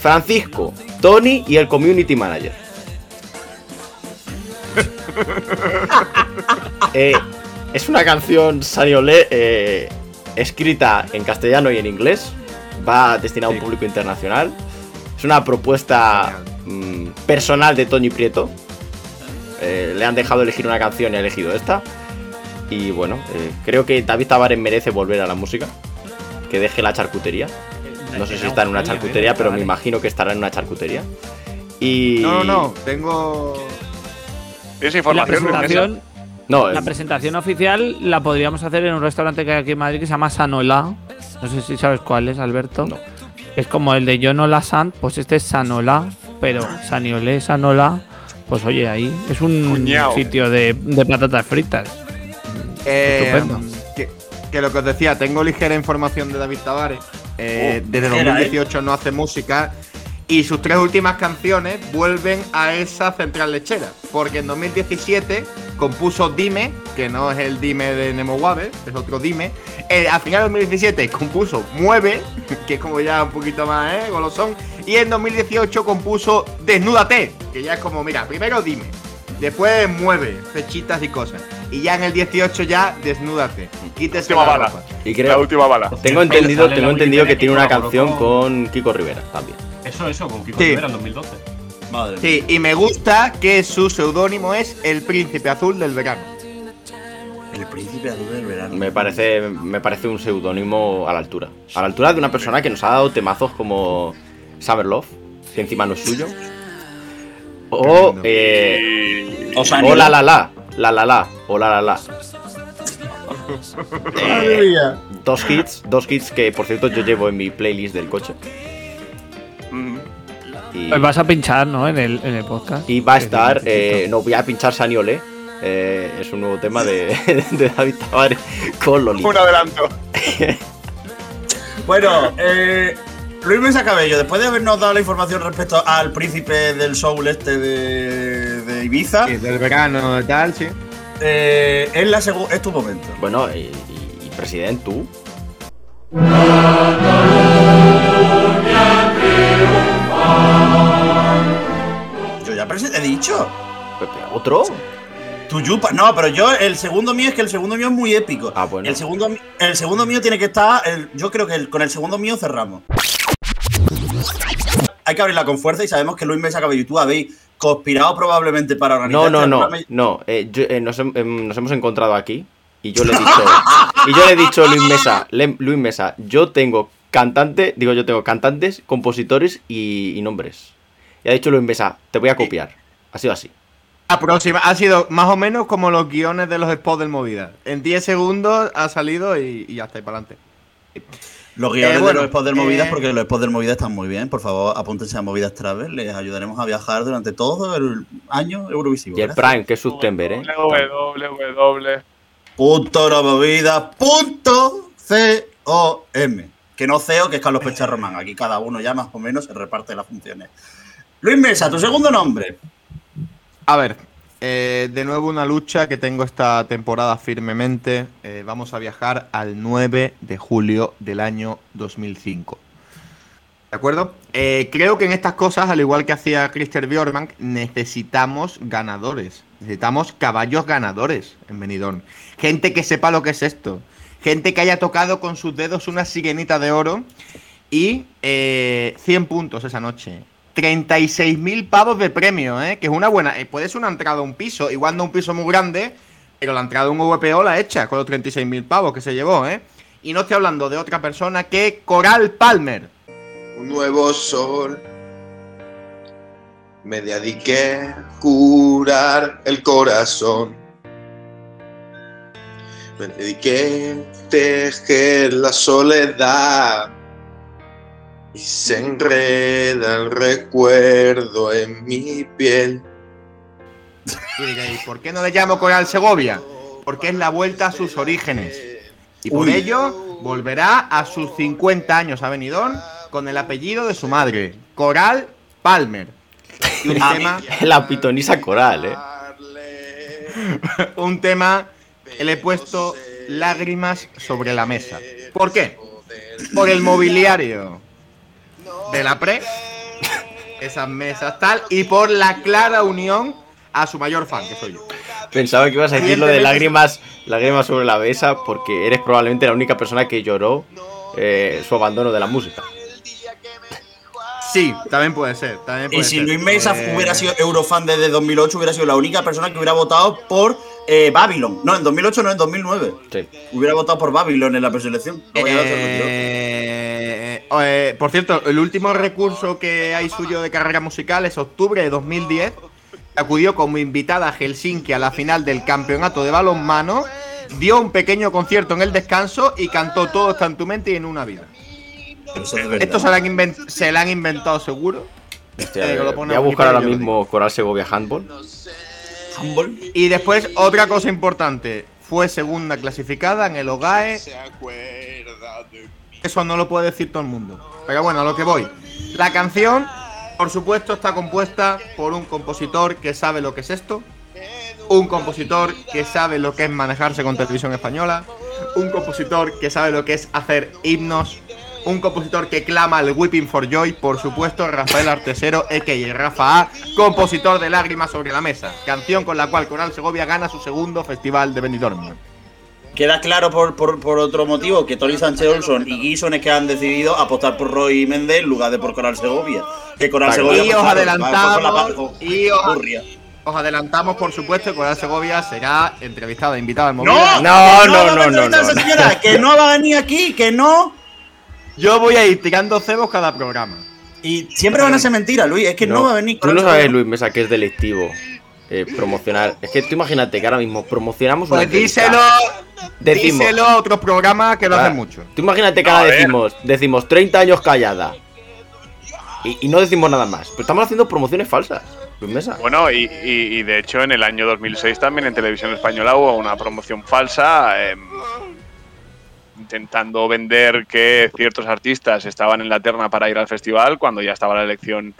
Francisco, Tony y el Community Manager. *laughs* Eh, es una canción Sunny Olé eh, escrita en castellano y en inglés. Va destinada a un público internacional. Es una propuesta mm, personal de Tony Prieto. Eh, le han dejado elegir una canción y ha elegido esta. Y bueno, eh, creo que David Tavares merece volver a la música. Que deje la charcutería. No sé si está en una charcutería, pero me imagino que estará en una charcutería. Y. No, no, no. Tengo. ¿Tienes La información? Mesa? presentación, No, la eh, presentación oficial la podríamos hacer en un restaurante que hay aquí en Madrid que se llama Sanola. No sé si sabes cuál es, Alberto. No. Es como el de Yo no la Sant, pues este es Sanola, pero Saniolé, Sanola, pues oye, ahí es un Cuñao. sitio de, de patatas fritas. Eh, Estupendo. que, que lo que os decía, tengo ligera información de David Tavares. Eh, desde ligera, 2018 no hace música. Y sus tres últimas canciones vuelven a esa central lechera. Porque en 2017 compuso Dime, que no es el Dime de Nemo Waber, es otro Dime. Eh, a final de 2017 compuso Mueve, *laughs* que es como ya un poquito más, ¿eh? Golosón. Y en 2018 compuso Desnúdate, que ya es como, mira, primero Dime. Después mueve, fechitas y cosas. Y ya en el 18 ya desnúdate. Quítese Última la bala. ropa. y La creo. última bala. Tengo entendido, la tengo entendido que tiene una canción con Kiko Rivera también. Eso, eso, con Kiko Sí. Rivera en 2012. Madre mía. Sí, y me gusta que su seudónimo es El Príncipe Azul del Verano. El príncipe azul del verano. Me parece, me parece un seudónimo a la altura. A la altura de una persona que nos ha dado temazos como Summer Love, que encima no es suyo. O, eh, O la la la, la la la, o la la la. *laughs* Mía. Dos hits, dos hits que por cierto yo llevo en mi playlist del coche. Y, Pues vas a pinchar, ¿no? En el, en el podcast. y va a estar, eh, no voy a pinchar Sani Olé. eh, es un nuevo tema de, *laughs* de David Tavares con Lolita. Un adelanto. Bueno, eh, Luis Mesa Cabello, después de habernos dado la información respecto al príncipe del soul este de, de Ibiza, Sí, del verano y tal, sí. eh, es, la es tu momento. Bueno, y, y- y presidente, tú. Yo ya presi- he dicho. ¿Otro? Tu yupa. No, pero yo, el segundo mío es que el segundo mío es muy épico. Ah, bueno. El segundo, el segundo mío tiene que estar. el- yo creo que el- con el segundo mío cerramos. Hay que abrirla con fuerza y sabemos que Luis Mesa Cabello y tú habéis conspirado probablemente para organizar. No, no, este no, y- no. eh, yo- eh, nos, hem- em, nos hemos encontrado aquí y yo le he dicho, y yo le he dicho Luis Mesa, le- Luis Mesa, yo tengo cantante, digo yo tengo cantantes, compositores y, y nombres. Y ha dicho Luis Mesa, te voy a copiar. Ha sido así. Aproxima, ha sido más o menos como los guiones de los spots del Movida. En 10 segundos ha salido y, y ya está, y para adelante. Los guiones Eh, bueno, de los spots del Movidas, eh, porque los spots del Movidas están muy bien. Por favor, apúntense a Movidas Travel. Les ayudaremos a viajar durante todo el año Eurovisivo. Y el Gracias. Prime, que es September, ¿eh? www. Punto Movidas. Punto C-O-M. Que no CEO, que es Carlos Pecha Román. Aquí cada uno ya más o menos se reparte las funciones. Luis Mesa, tu segundo nombre. A ver, eh, de nuevo una lucha que tengo esta temporada firmemente. Eh, vamos a viajar al 9 de julio del año 2005. ¿De acuerdo? Eh, creo que en estas cosas, al igual que hacía Christer Bjorman, necesitamos ganadores. Necesitamos caballos ganadores en Benidorm. Gente que sepa lo que es esto. gente que haya tocado con sus dedos una sirenita de oro y eh, 100 puntos esa noche. 36.000 pavos de premio, ¿eh? que es una buena. eh, puede ser una entrada a un piso, igual no un piso muy grande, pero la entrada a un VPO la hecha con los 36.000 pavos que se llevó, ¿eh? Y no estoy hablando de otra persona que Coral Palmer. Un nuevo sol. Me dediqué a curar el corazón. Me dediqué a tejer la soledad. Y se enreda el recuerdo en mi piel. Y diréis, ¿por qué no le llamo Coral Segovia? Porque es la vuelta a sus orígenes. Y por Uy. ello volverá a sus 50 años a Benidorm con el apellido de su madre, Coral Palmer. Y un tema, *laughs* La pitonisa coral, ¿eh? *laughs* un tema que le he puesto lágrimas sobre la mesa. ¿Por qué? Por el mobiliario de la pre, esas mesas tal, y por la clara unión a su mayor fan, que soy yo. Pensaba que ibas a decir lo de lágrimas, lágrimas sobre la mesa porque eres probablemente la única persona que lloró eh, su abandono de la música. Sí, también puede ser. También puede Y si ser. Luis Mesa Eh, hubiera sido Eurofan desde 2008, hubiera sido la única persona que hubiera votado por eh, Babylon. No, en 2008 no, en 2009. Sí. Hubiera votado por Babylon en la preselección. Retiró. Eh, eh, por cierto, el último recurso que hay suyo de carrera musical es octubre de 2010. Acudió como invitada a Helsinki a la final del campeonato de balonmano. Dio un pequeño concierto en el descanso y cantó Todo está en tu mente y en una vida. Es. Esto se lo han, invent- se lo han inventado seguro. Hostia, Eh, lo voy a buscar ahora mismo Coral Segovia Handball. Handball. Y después, otra cosa importante. Fue segunda clasificada en el OGAE. Eso no lo puede decir todo el mundo. Pero bueno, a lo que voy. La canción, por supuesto, está compuesta por un compositor que sabe lo que es esto. Un compositor que sabe lo que es manejarse con televisión española. Un compositor que sabe lo que es hacer himnos. Un compositor que clama el Whipping for Joy, por supuesto, Rafael Artesero, a.k.a. Rafa A, compositor de Lágrimas sobre la Mesa, canción con la cual Coral Segovia gana su segundo festival de Benidorm. Queda claro por, por, por otro motivo que Tony Sánchez Olson y Guy son es que han decidido apostar por Roy Méndez en lugar de por Coral Segovia. Que Coral. Segovia Y os adelantamos, y os-. Os adelantamos, por supuesto, que Coral Segovia será entrevistada, invitada al ¡No! Movida. No, no, no, no, no. señora, que no va a venir aquí, que no. Yo voy a ir tirando cebos cada programa. Y siempre van a ser mentiras, Luis. Es que no, va a venir Tú no Coral sabes. Luis Mesa, que es delictivo eh, promocionar. Es que tú imagínate que ahora mismo promocionamos una Pues entrevista. díselo, Decimos, díselo a otros programas que lo Ah, hacen mucho. Tú imagínate que No, ahora decimos, decimos 30 años callada. Y, y no decimos nada más. Pero estamos haciendo promociones falsas. Mesa. Bueno, y, y- y de hecho en el año 2006 también en televisión española hubo una promoción falsa em, intentando vender que ciertos artistas estaban en la terna para ir al festival cuando ya estaba la elección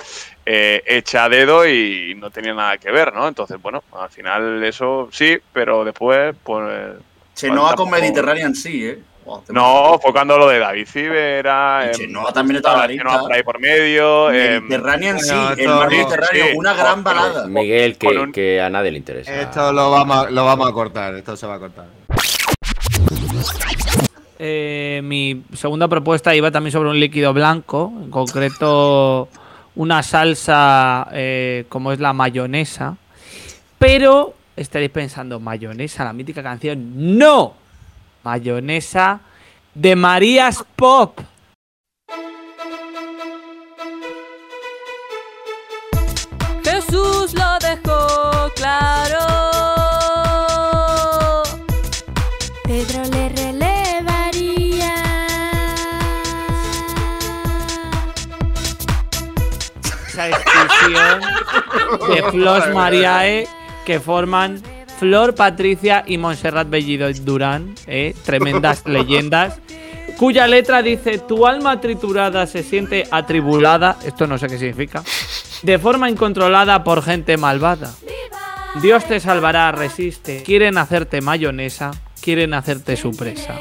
eh, hecha a dedo y no tenía nada que ver, ¿no? Entonces, bueno, al final eso sí, pero después, pues... Chenoa con Mediterranean sí, ¿eh? No, fue cuando lo de David Civera. Em, Chenoa también estaba la lista. por ahí por medio. em, Mediterranean sí, el mar Mediterráneo, sí, una gran balada. Miguel, que, un- que a nadie le interesa. Esto lo vamos, a, lo vamos a cortar, esto se va a cortar. Eh, mi segunda propuesta iba también sobre un líquido blanco, en concreto una salsa eh, como es la mayonesa. Pero estaréis pensando, mayonesa, la mítica canción. ¡No! Mayonesa de Marías Pop. Esa exclusión de Flos Mariae que forman Flor Patricia y Montserrat Bellido Durán, eh, tremendas *laughs* leyendas, cuya letra dice: Tu alma triturada se siente atribulada, esto no sé qué significa, de forma incontrolada por gente malvada. Dios te salvará, resiste. Quieren hacerte mayonesa, quieren hacerte su presa.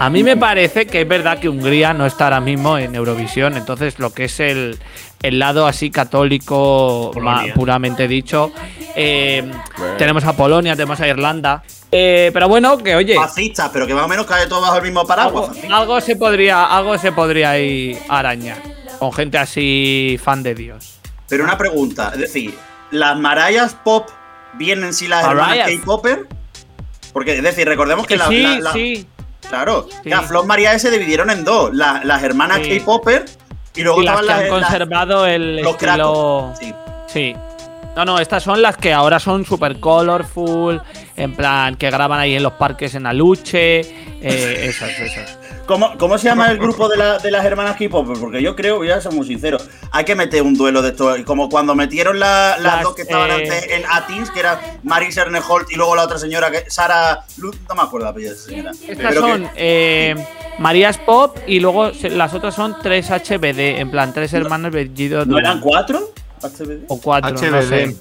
A mí me parece que es verdad que Hungría no está ahora mismo en Eurovisión, entonces lo que es el, el lado así católico, ma- puramente dicho, eh, tenemos a Polonia, tenemos a Irlanda. Eh, pero bueno, que oye, Fascistas, pero que más o menos cae todo bajo el mismo paraguas. algo, algo se podría, algo se podría ahí arañar con gente así fan de Dios. Pero una pregunta, es decir, ¿las marayas pop vienen si las hermanas. K-Popper? Porque, es decir, recordemos que la, sí, la- la- sí. Claro, Sí. las Flor María se dividieron en dos. la- las hermanas Sí. K-Popper y luego las que han las- conservado el los estilo. Kratos. Sí. Sí. No, no, estas son las que ahora son super colorful, en plan que graban ahí en los parques en Aluche, eh, esas, esas. ¿Cómo, cómo se llama el grupo de, la- de las hermanas K-Popper? Porque yo creo, voy a ser muy sincero, hay que meter un duelo de esto. Como cuando metieron la- las Las, dos que estaban eh, antes en Atins, que era Marisa Erneholt y luego la otra señora, que Sara Luz, no me acuerdo la apellido de esa señora. Estas Pero que- son eh, Marías Pop y luego las otras son 3 HBD, en plan tres hermanos Bellido ¿No eran cuatro? HBD. O cuatro, no HBD. sé.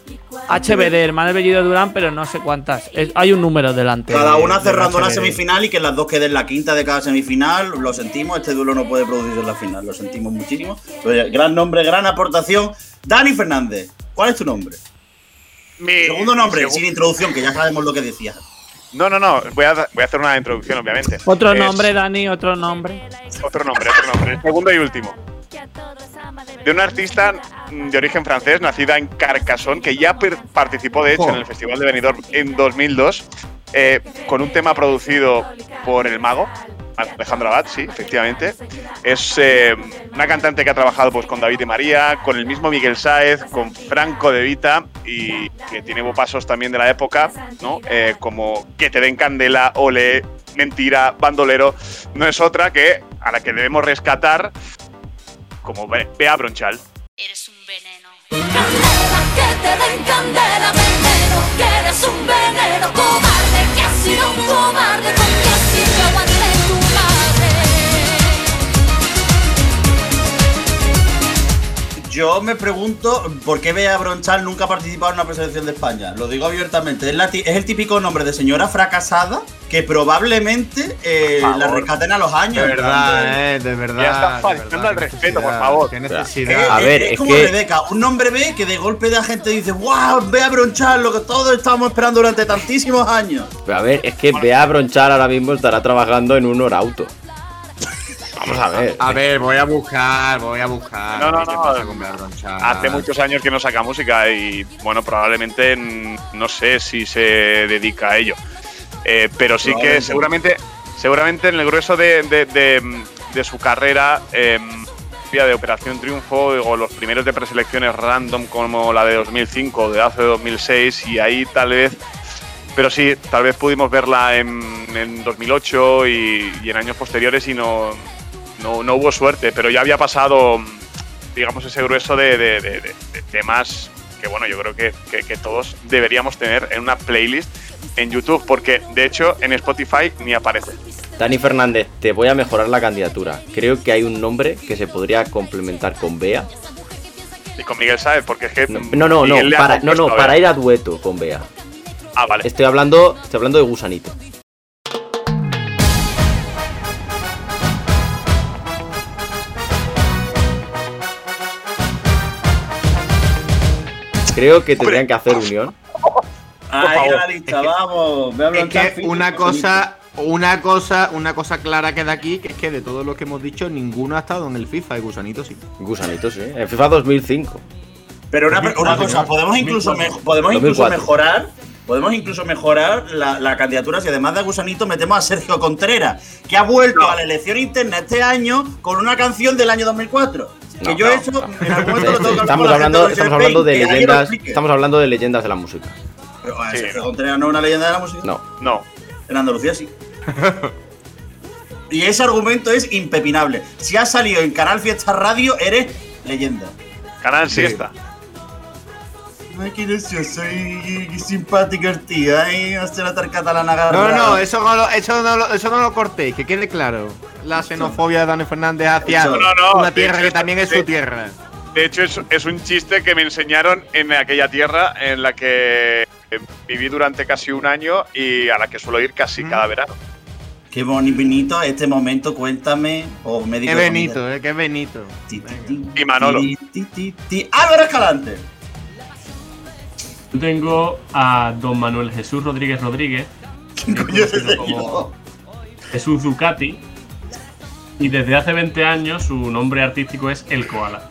HBD, hermanos Bellido Durán, pero no sé cuántas. Es- hay un número delante. Cada una cerrando una semifinal y que las dos queden la quinta de cada semifinal. Lo sentimos, este duelo no puede producirse en la final. Lo sentimos muchísimo. Gran nombre, gran aportación. Dani Fernández, ¿cuál es tu nombre? Mi- Segundo nombre, mi sin introducción, que ya sabemos lo que decías. No, no, no. Voy a, voy a hacer una introducción, obviamente. Otro Es- nombre, Dani, otro nombre. Otro nombre, otro nombre. El segundo y último. De una artista mm, de origen francés, nacida en Carcassonne, que ya participó, de hecho, Oh. en el Festival de Benidorm en 2002, eh, con un tema producido por El Mago, Alejandro Abad, sí, efectivamente. Es eh, una cantante que ha trabajado pues, con David y María, con el mismo Miguel Sáez, con Franco de Vita y que tiene pasos también de la época, ¿no? Eh, como Que te den candela, ole, mentira, bandolero. No es otra que a la que debemos rescatar como Be- Bea Bronchal. Eres un veneno. Candela, que te den candela, veneno, que eres un veneno, cobarde, que has sido un cobarde, con que sirve Yo me pregunto por qué Bea Bronchal nunca ha participado en una preselección de España. Lo digo abiertamente. Es, la ti- es el típico nombre de señora fracasada que probablemente eh, la rescaten a los años. De verdad, de- eh, de verdad. Ya está de faltando al respeto, por favor. Qué necesidad. A es- ver, es, es como que- Rebeca, un nombre B que de golpe la gente dice, ¡Wow! Bea Bronchal, lo que todos estábamos esperando durante tantísimos años. Pero a ver, es que Bea Bronchal ahora mismo estará trabajando en un Orauto. Vamos a ver. A ver, voy a buscar, voy a buscar. No, no, ¿Qué no. Hace muchos años que no saca música y, bueno, probablemente no sé si se dedica a ello. Eh, pero sí que seguramente, seguramente en el grueso de, de- de- de su carrera, eh, vía de Operación Triunfo o los primeros de preselecciones random como la de 2005 o de hace 2006 y ahí tal vez, pero sí, tal vez pudimos verla en, en 2008 y, y en años posteriores y no, no, no hubo suerte, pero ya había pasado, digamos, ese grueso de, de- de- de- de temas que, bueno, yo creo que, que- que todos deberíamos tener en una playlist en YouTube, porque de hecho en Spotify ni aparece. Dani Fernández, te voy a mejorar la candidatura. Creo que hay un nombre que se podría complementar con Bea. Y con Miguel Sáez, porque es que. No, no, no, para, no, no, para ir a dueto con Bea. Ah, vale. Estoy hablando, estoy hablando de Gusanito. Creo que tendrían que hacer unión. Ahí la lista, vamos. Es que una cosa, una cosa, una cosa clara queda aquí, que es que de todos los que hemos dicho, ninguno ha estado en el FIFA y Gusanito sí. Gusanito, sí. En FIFA 2005. Pero una, una cosa, podemos incluso, 2004. mejo- podemos incluso 2004. mejorar. Podemos incluso mejorar la, la candidatura si además de Gusanito metemos a Sergio Contreras, que ha vuelto a la elección interna este año con una canción del año 2004. Que No, yo no. eso en algún momento lo tengo que Estamos hablando, estamos de hablando de leyendas. Estamos hablando de leyendas de la música. Pero, a Sí, no. No es una leyenda de la música. No. No. En Andalucía sí. *laughs* y ese argumento es impepinable. Si has salido en Canal Fiesta Radio, eres leyenda. Canal Siesta. Ay, qué gracioso y, y simpática el tío, ¿eh? Hace la catalana No, no, eso no, lo, eso, no lo, eso no lo cortéis, que quede claro. La xenofobia de Dani Fernández hacia. No, no, una tierra hecho, que también es de- su tierra. De hecho, es, es un chiste que me enseñaron en aquella tierra en la que eh, viví durante casi un año y a la que suelo ir casi cada verano. Qué bonito este momento, cuéntame. O médico Qué de Benito, comida. eh, qué Benito. Ti, ti, ti, Y Manolo. ti, ti, ti, ti. Álvaro Escalante. Tengo a don Manuel Jesús Rodríguez Rodríguez, conocido como Jesús Ducati, y desde hace 20 años su nombre artístico es El Koala.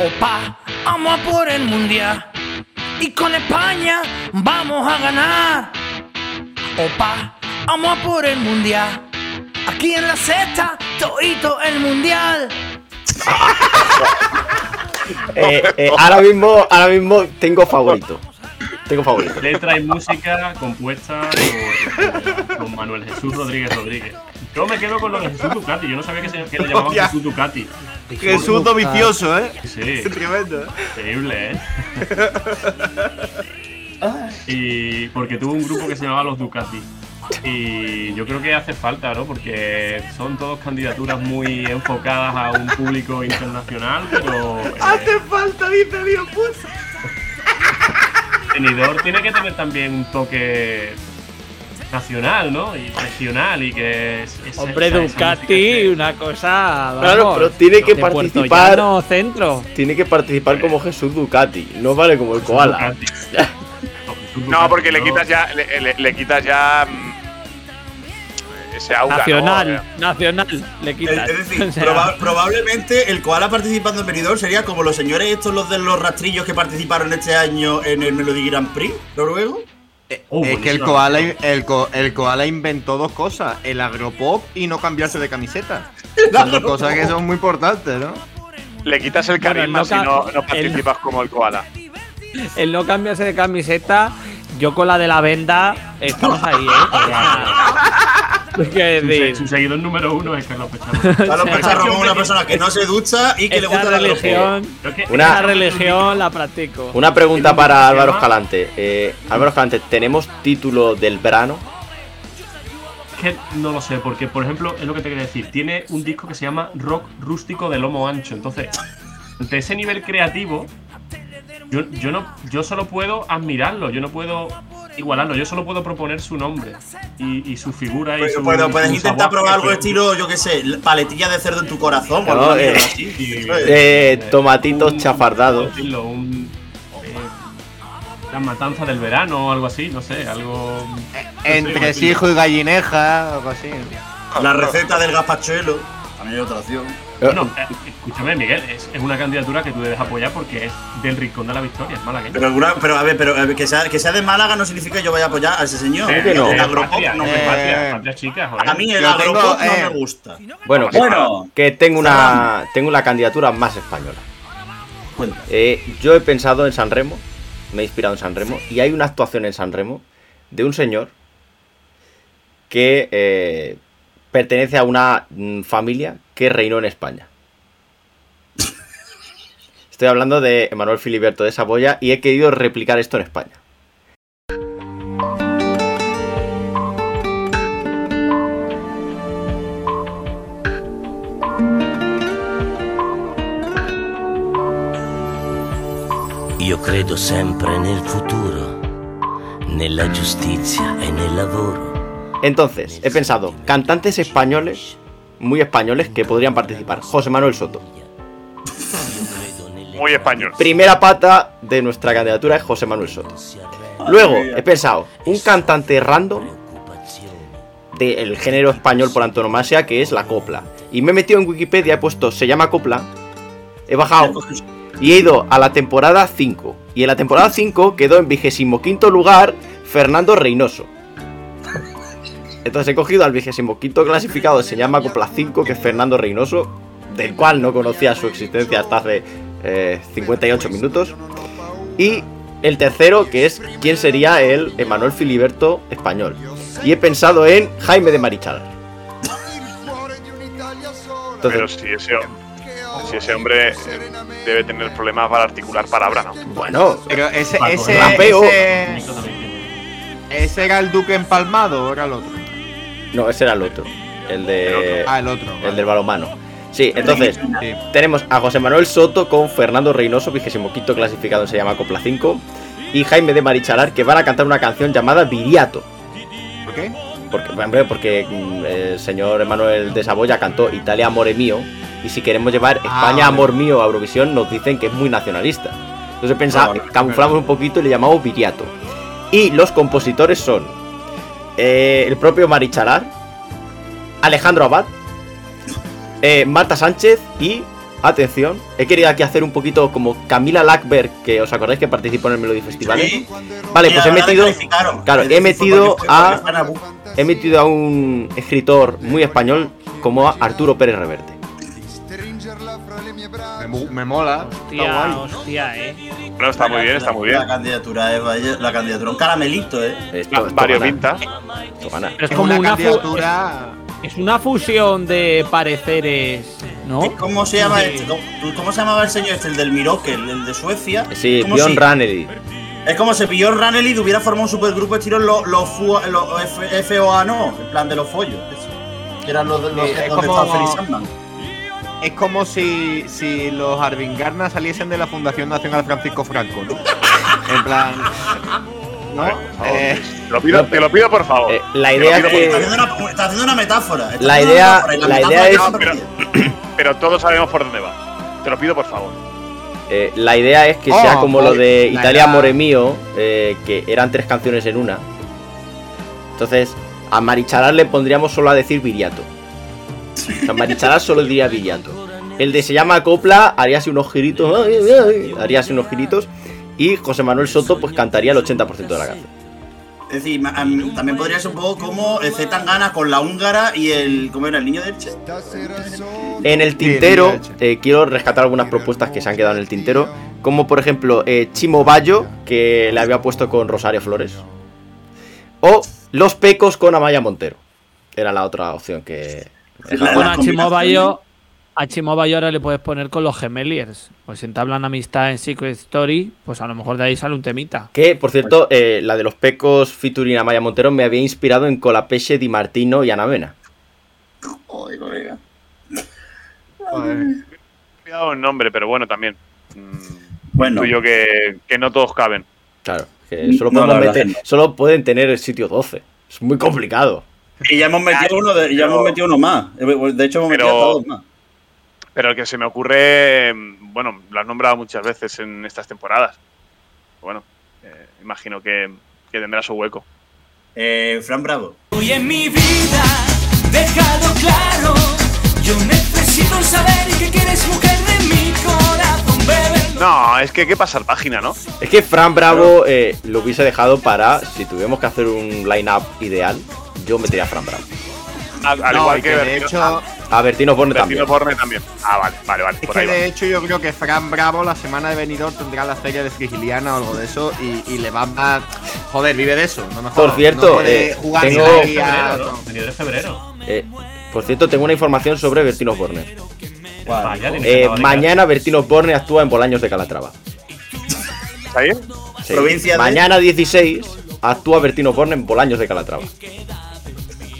Opa, vamos a por el mundial. Y con España vamos a ganar. Opa, vamos a por el mundial. Aquí en la sexta, toito el mundial. *laughs* Eh, eh, ahora mismo, ahora mismo tengo favorito. Tengo favorito. Letra y música compuesta por Manuel Jesús Rodríguez Rodríguez. Yo me quedo con lo de Jesús Ducati. Yo no sabía que, se, que le llamaban Hostia. Jesús Ducati. Jesús Dovicioso, ¿eh? Sí. Tremendo. Increíble, ¿eh? *laughs* y porque tuvo un grupo que se llamaba Los Ducati. Y yo creo que hace falta, ¿no? Porque son todas candidaturas muy enfocadas a un público internacional, pero eh, Hace falta, dice Dios, pues. Tenidor tiene que tener también un toque nacional, ¿no? Y regional y que es, es- Hombre, esa- esa Ducati, una cosa. Claro, vamos, pero tiene que participar. Llano centro. Tiene que participar como Jesús Ducati. No vale como el koala. *laughs* No, porque le quitas ya, le, le- le quitas ya mm, ese aura. ¿no? Nacional, nacional, le quitas. Es decir, *laughs* O sea, proba- probablemente el koala participando en Benidorm sería como los señores estos, los de los rastrillos que participaron este año en el Melody Grand Prix noruego. Oh, es que el koala, el, ko- el koala inventó dos cosas: el agropop y no cambiarse de camiseta. *laughs* Son dos cosas que son muy importantes, ¿no? Le quitas el Bueno, carisma no si no, no el- participas como el koala. El no cambiarse de camiseta, yo con la de la venda, estamos ahí, ¿eh? *laughs* ¿Qué Su, decir? su seguidor número uno es Carlos Pecharro. *laughs* Carlos Pecharro como una persona que no se ducha y que le Esa gusta la religión, Una- religión la practico. Una pregunta ¿Qué para Álvaro? Escalante. Eh, Álvaro Escalante, ¿tenemos título del verano? que no lo sé, porque por ejemplo, es lo que te quería decir, tiene un disco que se llama Rock Rústico de Lomo Ancho. Entonces, ante ese nivel creativo, yo, yo no, yo solo puedo admirarlo, yo no puedo igualarlo, yo solo puedo proponer su nombre y, y su figura y Pues, su. y puedes su intentar sabor, probar algo pero- estilo, yo qué sé, paletilla de cerdo en tu corazón o No, eh, así. Eh, tomatitos un- chafardados. eh, la matanza del verano o algo así, no sé, algo. Entre hijo y gallineja, algo así. La receta del gazpachuelo. También hay otra opción. Bueno, eh, escúchame, Miguel, es, es una candidatura que tú debes apoyar porque es del Rincón de la Victoria, es malagueño. Pero, alguna- pero a ver, pero a ver, que, sea, que sea de Málaga no significa que yo vaya a apoyar a ese señor. ¿Cómo que no? El Eh, agropop patria, no eh, me patria, patria chica, joder. A mí el agropop no eh, me gusta. Bueno, que- Bueno. que tengo una, tengo una candidatura más española. Eh, yo he pensado en San Remo, me he inspirado en San Remo, y hay una actuación en San Remo de un señor que eh, pertenece a una mm, familia que reinó en España. Estoy hablando de Emanuel Filiberto de Saboya y he querido replicar esto en España. Io credo sempre nel futuro, nella giustizia e nel lavoro. Entonces, he pensado, cantantes españoles, muy españoles, que podrían participar. José Manuel Soto. Muy español. Primera pata de nuestra candidatura es José Manuel Soto. Luego, he pensado, un cantante random del género español por antonomasia, que es la copla. Y me he metido en Wikipedia, he puesto, se llama copla, he bajado y he ido a la temporada 5. Y en la temporada 5 quedó en 25 lugar Fernando Reynoso. Entonces he cogido al 25 clasificado, se llama Copla 5, que es Fernando Reynoso, del cual no conocía su existencia hasta hace eh, 58 minutos. Y el tercero, que es quién sería el Emanuel Filiberto español. Y he pensado en Jaime de Marichalar. Pero si ese, si ese hombre debe tener problemas para articular palabra, ¿no? Bueno, Pero ese, ese, rapeo. ese, era el duque empalmado o era el otro. No, ese era el otro. El de. Ah, el otro. El del balomano. Sí, entonces, Sí. tenemos a José Manuel Soto con Fernando Reynoso, 25 clasificado, se llama Copla 5, y Jaime de Marichalar, que van a cantar una canción llamada Viriato. ¿Por qué? Porque, hombre, porque mm, el señor Emanuel de Saboya cantó Italia Amore Mío, Y si queremos llevar Ah, España, amor mío, a Eurovisión, nos dicen que es muy nacionalista. Entonces pensamos, Ah, camuflamos un poquito y le llamamos Viriato. Y los compositores son eh, el propio Marichalar, Alejandro Abad, eh, Marta Sánchez y, atención, he querido aquí hacer un poquito como Camila Lackberg, que os acordáis que participó en el Melody Festival. Sí. Vale, pues he metido, claro, he metido a, he metido a un escritor muy español como a Arturo Pérez Reverte. Me, mola. Hostia, está guay. hostia, eh. Bueno, está muy bien, está muy bien. La candidatura la candidatura, un caramelito, eh. Esto, esto Varios. Pero es como una candidatura. Es una fusión de pareceres, ¿no? ¿Cómo se llama Sí. este? ¿Cómo, cómo se llamaba el señor este? El del Miracle, el de Suecia. Sí, Bjorn si- Ranelid. Es como si Bjorn Ranelid hubiera formado un supergrupo estilo los los F- FOA, no, en plan de los follos. Que eran los los Sí, es donde como-. Es como si, si los Arvingarna saliesen de la Fundación Nacional Francisco Franco, ¿no? en plan. ¿No? Eh, Te lo pido, te lo pido por favor. Eh, la idea es que- Está haciendo una, está haciendo una metáfora. está La haciendo una idea- metáfora, la metáfora idea es- pero, *coughs* pero todos sabemos por dónde va. Te lo pido por favor. Eh, la idea es que Oh, sea como lo joder, de la Italia idea- Amore Mio, eh, que eran tres canciones en una. Entonces, a Marichalar le pondríamos solo a decir Viriato. O sea, Marichalar solo diría Viriato. El de se llama Copla haría así unos giritos. ay, ay, ay, Haría así unos giritos. Y José Manuel Soto pues cantaría el 80% de la canción. Es decir, también podría ser un poco como el Z Tangana con la húngara y el. ¿Cómo era? El niño del Che. En el Sí, tintero, sí, eh, quiero rescatar algunas propuestas que se han quedado en el tintero. Como por ejemplo, eh, Chimo Bayo, que le había puesto con Rosario Flores. O Los Pecos con Amaya Montero. Era la otra opción que. La- a Chimo Bayo, a Chimo Bayo ahora le puedes poner con los Gemeliers. Pues si entablan amistad en Secret Story, pues a lo mejor de ahí sale un temita. Que, por cierto, eh, la de los Pecos featuring Amaya Montero me había inspirado en Colapesce, Di Martino y Ana Mena. Joder, colega. joder. Cuidado el nombre, pero bueno, también. Mm, Bueno, Tuyo que, que no todos caben. Claro, que solo, No, meter- solo pueden tener el sitio 12. Es muy complicado. y ya hemos metido uno, de- ya Pero- hemos metido uno más. Eh, De hecho, hemos metido Pero- hasta dos más. Pero el que se me ocurre, mm, bueno, lo has nombrado muchas veces en estas temporadas. Bueno, eh, imagino que, que tendrá su hueco. Eh, Fran Bravo. Hoy en mi vida, dejado claro, yo necesito saber que quieres mujer de mi corazón, bebé. No, es que qué pasa la página, ¿no? Es que Fran Bravo eh, lo hubiese dejado para, si tuviéramos que hacer un line-up ideal, yo metería a Fran Bravo. Al, al No, igual que, de hecho, A Bertino Borne también. Bertino Borne también. Ah, vale, vale, vale. es Por que ahí va. de hecho yo creo que Fran Bravo la semana de venidor tendrá la feria de Frigiliana o algo de eso y, y le va a... Joder, vive de eso, no me Por cierto, no puede eh, jugar tengo- Febrero, de febrero. Eh, por cierto, tengo una información sobre Bertino Borne. Eh, mañana Bertino Borne actúa en Bolaños de Calatrava. ¿Está bien? Sí. Provincia de- Mañana 16 actúa Bertino Borne en Bolaños de Calatrava.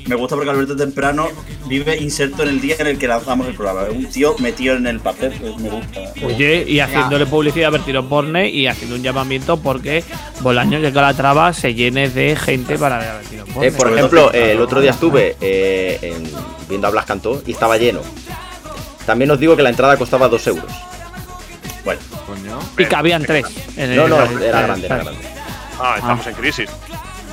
Me gusta porque Alberto Temprano vive inserto en el día en el que lanzamos el programa. Es un tío metido en el papel, pues me gusta. Oye, y haciéndole publicidad a Bertino Borne y haciendo un llamamiento porque Bolaños de Calatrava se llene de gente para ver a Bertino Borne. Eh, por ejemplo, eh, el otro día estuve eh, en- viendo a Blas Cantó y estaba lleno. También os digo que la entrada costaba 2 euros. Bueno, y cabían tres. en No, el- no, era grande, era grande. Ah, estamos en crisis.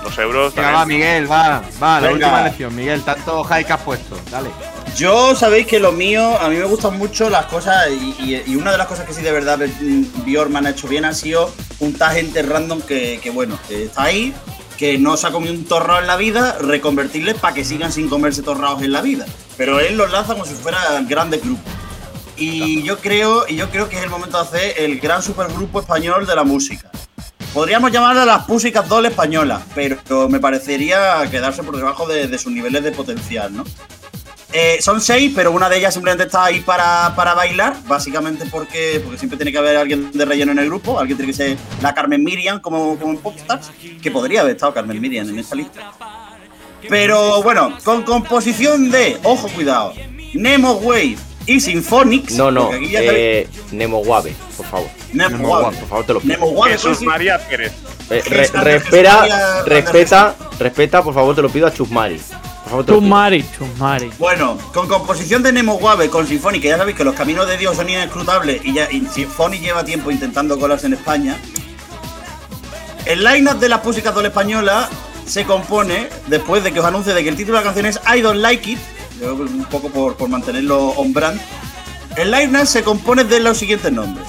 Los euros Venga, va, Miguel, va, va, la Venga. última lección, Miguel, tanto high que has puesto, dale. yo sabéis que lo mío, a mí me gustan mucho las cosas y, y- y una de las cosas que sí de verdad Bjorman ha hecho bien ha sido juntar gente random que, que, bueno, que está ahí, que no se ha comido un torrado en la vida, reconvertirles para que sigan sin comerse torrados en la vida. Pero él los lanza como si fueran grandes grupos. Y yo creo, y yo creo que es el momento de hacer el gran supergrupo español de la música. Podríamos llamarla las Pussycat Doll españolas, pero me parecería quedarse por debajo de, sus niveles de potencial, ¿no? Eh, son seis, pero una de ellas simplemente está ahí para, para bailar, básicamente porque, porque siempre tiene que haber alguien de relleno en el grupo, alguien tiene que ser la Carmen Miriam como, como en Popstars, que podría haber estado Carmen Miriam en esta lista. Pero bueno, con composición de, ojo cuidado, Nemo Wave y Symphonics. No, no, eh, Nemo Guave, por favor. Nemo. Guave, por favor, te lo pido. Nemo Wave, Jesús sí. María Pérez. Eh, re- respeta, María- respeta, respeta, por favor, te lo pido a Chusmari. Chumari, chumari. Bueno, con composición de Nemo Wabe, con que ya sabéis que los caminos de Dios son inescrutables y, ya, y lleva tiempo intentando colarse en España. El line-up de las músicas Doll española se compone después de que os anuncie de que el título de la canción es I Don't Like It, un poco por, por mantenerlo on. El line-up se compone de los siguientes nombres.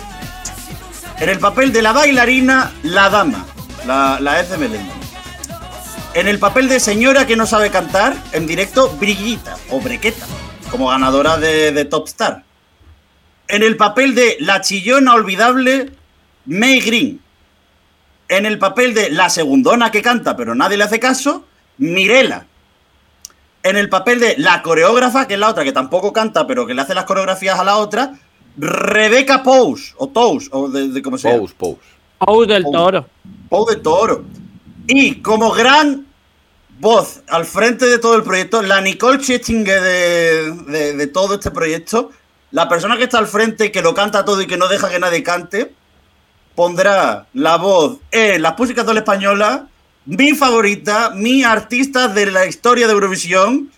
En el papel de la bailarina, la dama, la, la Eze Melendi. En el papel de señora que no sabe cantar, en directo, Brillita o Brequeta, como ganadora de, de Top Star. En el papel de la chillona olvidable, May Green. En el papel de la segundona que canta pero nadie le hace caso, Mirela. En el papel de la coreógrafa, que es la otra que tampoco canta pero que le hace las coreografías a la otra, Rebecca Pous, o Tous, o de, de cómo se llama. Pous, pous. Pau del Toro. Pau de Toro. Y como gran voz al frente de todo el proyecto, la Nicole Scherzinger de, de- de todo este proyecto, la persona que está al frente, que lo canta todo y que no deja que nadie cante, pondrá la voz en las músicas de la española, mi favorita, mi artista de la historia de Eurovisión,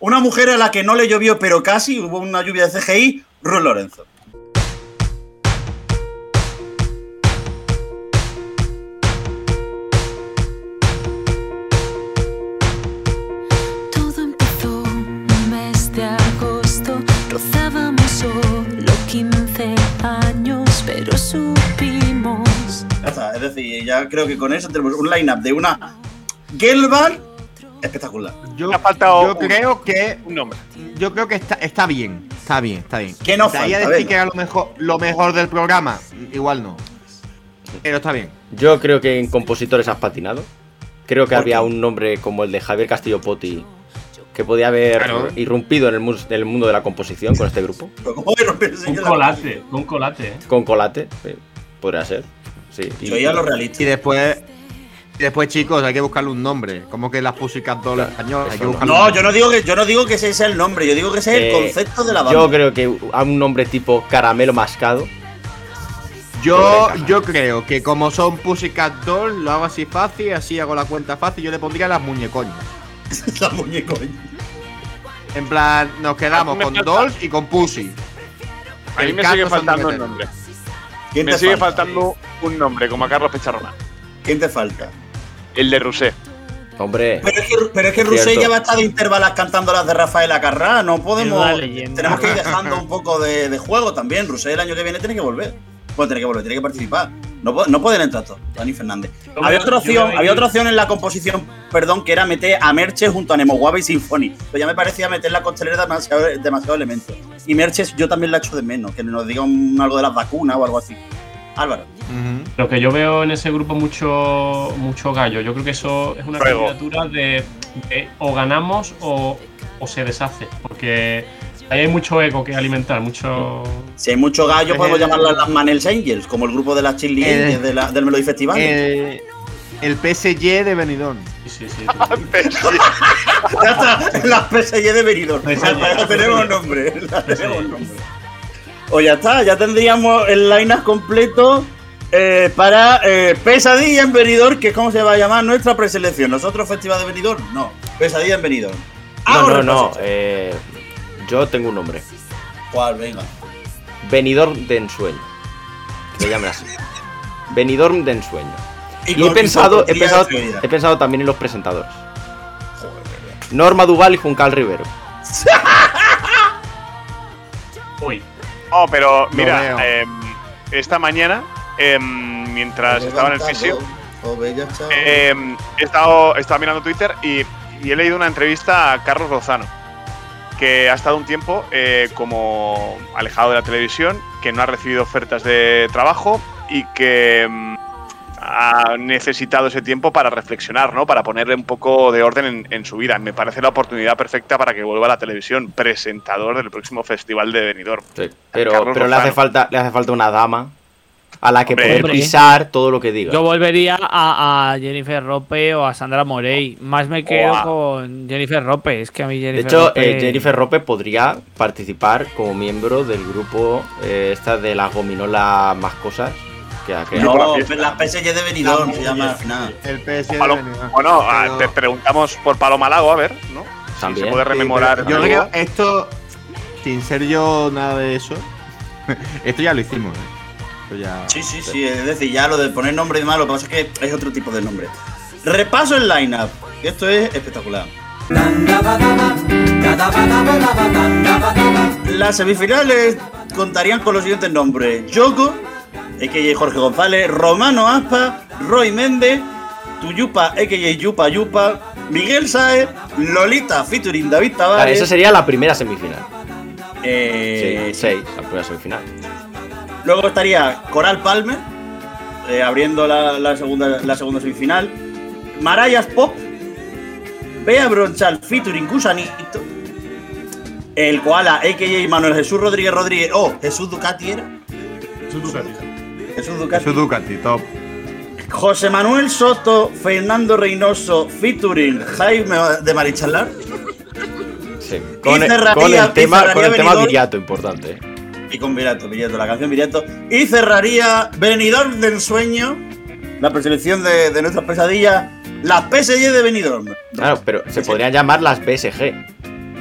una mujer a la que no le llovió, pero casi, hubo una lluvia de CGI, Ruth Lorenzo. Todo empezó un mes de agosto. Rozábamos solo 15 años, pero supimos. *laughs* Ya está, es decir, ya creo que con eso tenemos un line-up de una girl band espectacular. Yo, ha faltado yo un- creo que Un nombre. yo creo que está, está bien, está bien, está bien. ¿Qué nos De ahí a falta? decir Venga. que era lo mejor, lo mejor del programa, igual no. Pero está bien. Yo creo que en compositores has patinado. Creo que ¿Por había qué? un nombre como el de Javier Castillo Poti que podía haber Claro. irrumpido en el, mus- en el mundo de la composición con este grupo. ¿cómo la colate, un colate, ¿eh? Con colate, eh, podría ser. Sí. y- Yo ya lo Y realista. después, y después chicos, hay que buscarle un nombre. Como que las Pussycat Dolls españolas, hay que eso no. yo no digo que yo no digo que ese sea el nombre, yo digo que ese es el Eh, concepto de la banda. Yo creo que a un nombre tipo caramelo mascado. Yo, yo creo que como son Pussycat Dolls, lo hago así fácil, así hago la cuenta fácil, yo le pondría las muñecoñas. *laughs* la muñecoña. En plan, nos quedamos con falta- Dolls y con Pussy. A mí El me sigue faltando meter. nombre. ¿Quién Me te sigue falta? faltando un nombre, como a Carlos Pecharrona. ¿Quién te falta? El de Rusé. Hombre, Pero es que, pero es que Cierto. Rusé ya va a estar de intervalas cantando las de Rafael Acarrá. No podemos. Tenemos que ir dejando un poco de, de juego también. Rusé el año que viene tiene que volver. Bueno, tiene que volver, tiene que participar. No, no pueden entrar todos. Dani Fernández. Había otra opción, había otra opción en la composición, perdón, que era meter a Merche junto a Nemo Guava y Symphony. Pero ya me parecía meter la costelera demasiado, demasiado elementos. Y Merche yo también la echo de menos, que nos diga un- algo de las vacunas o algo así. Álvaro. Lo que yo veo en ese grupo mucho, mucho gallo. Yo creo que eso es una candidatura de, de o ganamos o, o se deshace. Porque ahí hay mucho ego que alimentar, mucho. Si hay mucho gallo, podemos el- llamarlas las Manels Angels, como el grupo de las Chili El- Angels de la- del Melody Festival. El, el PSG de Benidorm. Sí, sí, sí. *laughs* Ya está, las PSG de Benidorm. PSG, Ya, tenemos nombre. ya tenemos nombre. O ya está, ya tendríamos el line completo eh, para eh, Pesadilla en Benidorm, que es como se va a llamar nuestra preselección. ¿Nosotros Festival de Benidorm? No, Pesadilla en Benidorm. no, no, no. eh, yo tengo un nombre. ¿Cuál? Venga. Venidorm de ensueño. Que le llamen así. *laughs* Venidorm de ensueño. Y, he pensado, he pensado, he pensado también en los presentadores. Norma Duval y Juncal Rivero. *laughs* Uy, Oh, pero mira, em, esta mañana, em, mientras estaba en el fisio, Oh, em, he, estado, he estado mirando Twitter y, y he leído una entrevista a Carlos Lozano, que ha estado un tiempo eh, como alejado de la televisión, que no ha recibido ofertas de trabajo y que em, ha necesitado ese tiempo para reflexionar, ¿no? Para ponerle un poco de orden en, en su vida. Me parece la oportunidad perfecta para que vuelva a la televisión, presentador del próximo festival de Benidorm. Sí, pero pero le, hace falta, le hace falta una dama a la que Hombre. poder Hombre. pisar todo lo que diga. Yo volvería a, a Jennifer Rope o a Sandra Morey. Más me quedo con Jennifer Rope. Es que a mí De Jennifer hecho, Rope- eh, Jennifer Rope podría participar como miembro del grupo eh, esta de las gominolas más cosas que ha creado. No, fiesta. las PSG de Benidorm se llama al final. El PSG de Palo- Benidorm. bueno, ah, Pero- te preguntamos por Paloma Lago, a ver, ¿no? También. se puede rememorar. Yo creo esto, sin ser yo nada de eso, *laughs* esto ya lo hicimos. ¿eh? Esto ya- Sí, sí, sí. Es decir, ya lo de poner nombre y demás, lo que pasa es que es otro tipo de nombre. Repaso el lineup. Esto es espectacular. Las semifinales contarían con los siguientes nombres: Yoko, a.k.a. Jorge González, Romano Aspa, Roy Méndez, Tuyupa, a.k.a. Yupa Yupa, Miguel Saez, Lolita featuring David Claro, Tavares. esa sería la primera semifinal. eh, Sí, seis, la primera semifinal. Luego estaría Coral Palmer, eh, abriendo la, la segunda, la segunda semifinal. Marayas Pop, Bea Bronchal featuring Gusanito. El Koala, a.k.a. Manuel Jesús Rodríguez Rodríguez, o Jesús Ducati era. Jesús Ducati. Eso Ducati, top. José Manuel Soto, Fernando Reynoso featuring Jaime de Marichalar. Sí. Con, el- cerraría- con y el tema, con el tema Benidorm. Viriato, importante. ¿Eh? Y con Virato, Virato, la canción Virato. Y cerraría Benidorm del Sueño, la preselección de, de nuestras pesadillas, las PSG de Benidorm. Claro, pero se podrían llamar las PSG.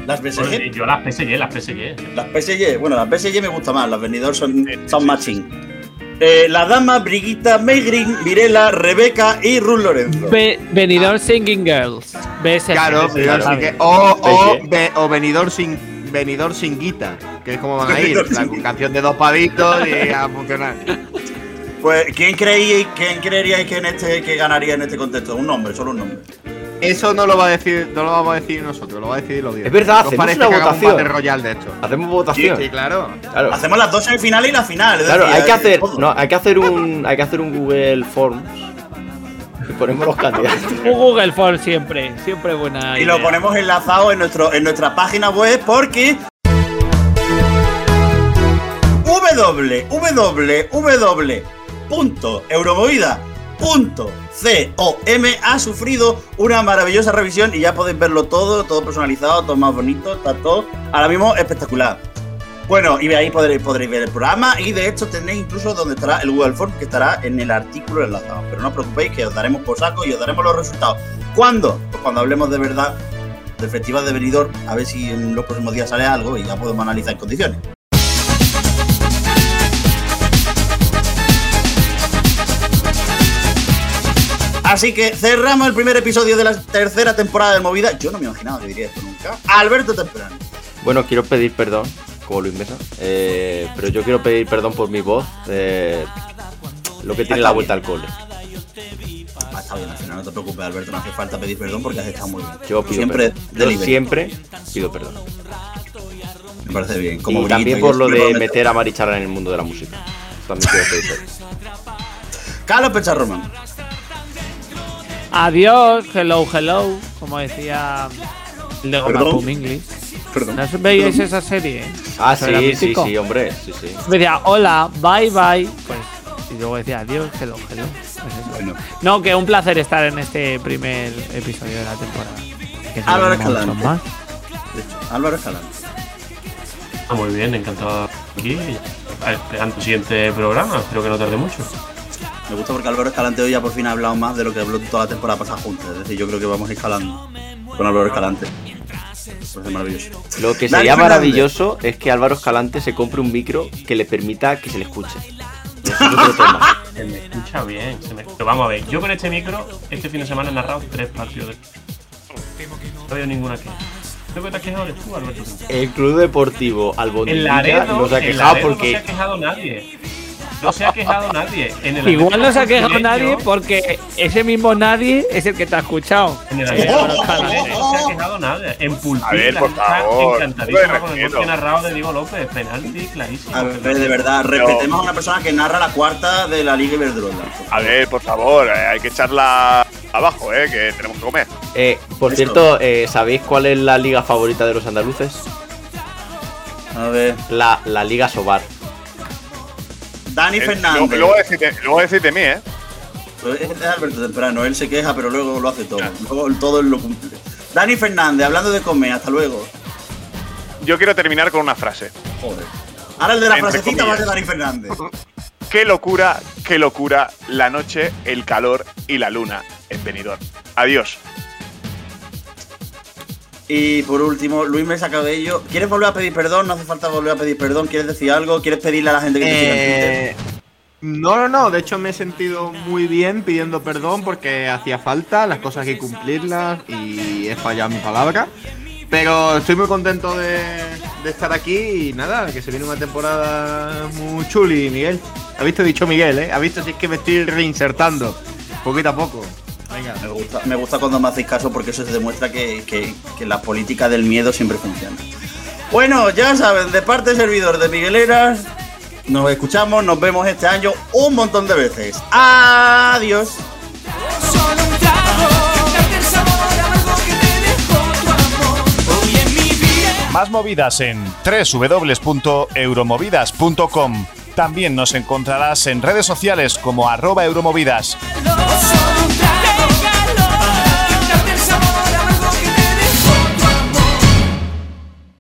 Las Pues, PSG. yo las PSG, las PSG. Las PSG, bueno, las PSG me gusta más, las Benidorm son, son matching. Eh, la dama, Brigitta, Megrin, Mirela, Rebeca y Ruth Lorenzo. Be- Benidorm Singing Girls. BSG. Claro, Sí, Benidorm ¿sabes? sin- o, o, PSG. be- o venidor sin venidor sin guita, que es como van a ir, con canción de dos pavitos y a funcionar. Pues, ¿quién creíais, quién creeríais que, en este, que ganaría en este contexto? Un nombre, solo un nombre. Eso no lo va a decir, no lo vamos a decir nosotros, lo va a decidir los días. Es verdad, hacemos una votación. Un Royale de hecho. Hacemos votación. Sí, claro. Claro, Hacemos las dos semifinales y la final. claro decir, hay que hacer, no, hay que hacer un, hay que hacer un Google Forms y ponemos los candidatos. *laughs* Un Google Form siempre. Siempre buena Y idea. lo ponemos enlazado en, nuestro, en nuestra página web porque www.euromovida.com ha sufrido una maravillosa revisión y ya podéis verlo todo, todo personalizado, todo más bonito, está todo ahora mismo espectacular. Bueno, y ahí podréis, podréis ver el programa y de hecho tenéis incluso donde estará el Google Form que estará en el artículo enlazado. Pero no os preocupéis que os daremos por saco y os daremos los resultados. ¿Cuándo? Pues cuando hablemos de verdad del Festival de Benidorm, a ver si en los próximos días sale algo y ya podemos analizar en condiciones. Así que cerramos el primer episodio de la tercera temporada de Movida. Yo no me imaginaba que diría esto nunca. Alberto Temprano. Bueno, quiero pedir perdón, como Luis Mesa, eh, pero yo quiero pedir perdón por mi voz, eh, lo que tiene la vuelta al cole. Ah, está bien, al final no te preocupes, Alberto. No hace falta pedir perdón porque has estado muy bien. Yo pido siempre perdón. Yo delivery. siempre pido perdón. Me parece bien. y también por lo de meter a Marichara en el mundo de la música. También quiero pedir perdón. Carlos Pecharroman. Adiós, hello, hello. Como decía el de Goma Perdón. Pum English. Perdón. ¿No veíais esa serie? Ah, Eso era sí, sí, sí, hombre, sí, sí. Me decía hola, bye, bye. Pues, y luego decía adiós, hello, hello. Pues eso. Bueno. No, que un placer estar en este primer episodio de la temporada. Que Álvaro Escalante. más. Álvaro Escalante. Ah, muy bien, encantado de estar aquí. Esperando el siguiente programa, espero que no tarde mucho. Me gusta porque Álvaro Escalante hoy ya por fin ha hablado más de lo que habló toda la temporada pasada juntos. Es decir, yo creo que vamos escalando con Álvaro Escalante. Maravilloso. Lo que sería maravilloso es que Álvaro Escalante se compre un micro que le permita que se le escuche. *laughs* Se me escucha bien. se me- Pero vamos a ver, yo con este micro, este fin de semana he narrado tres partidos de. No veo ninguna queja. Creo que te has quejado eres tú, Alberto. El Club Deportivo Albondilla no se ha quejado Laredo no se porque ha quejado nadie. *laughs* No se ha quejado nadie. En el Igual no se ha quejado nadie porque ese mismo nadie es el que te ha escuchado. En el Atlético no se ha quejado nadie. En Pulpín, A ver, por está favor, de con el que ha narrado de Diego López. Penalti clarísimo. A ver, de verdad, respetemos a una persona que narra la cuarta de la Liga Iberdrola. A ver, por favor, eh, hay que echarla abajo, eh, que tenemos que comer. Eh, por Eso. cierto, eh, ¿sabéis cuál es la liga favorita de los andaluces? A ver, La, la Liga Sobar. Dani Eh, Fernández. luego, luego decirte, luego decirte a mí, eh. Es Alberto Temprano, él se queja, pero luego lo hace todo. Luego todo él lo cumple. Dani Fernández, hablando de comer, hasta luego. Yo quiero terminar con una frase. Joder. Ahora el de la Entre frasecita va a ser. Dani Fernández. *laughs* Qué locura, qué locura la noche, el calor y la luna en Benidorm. Adiós. Y por último, Luis Mesa Cabello. ¿Quieres volver a pedir perdón? No hace falta volver a pedir perdón. ¿Quieres decir algo? ¿Quieres pedirle a la gente que te siga en Eh, Twitter? no, no, no. De hecho, me he sentido muy bien pidiendo perdón porque hacía falta, las cosas hay que cumplirlas y he fallado mi palabra. Pero estoy muy contento de, estar aquí y nada, que se viene una temporada muy chuli, Miguel. ¿Has visto? Dicho Miguel, ¿eh? ¿Has visto? Si es que me estoy reinsertando, poquito a poco. Venga. Me gusta, me gusta cuando me hacéis caso porque eso se demuestra que, que- que la política del miedo siempre funciona. Bueno, ya saben, de parte servidor de Migueleras, nos escuchamos, nos vemos este año un montón de veces. Adiós. Más movidas en www.euromovidas.com. También nos encontrarás en redes sociales como arroba euromovidas.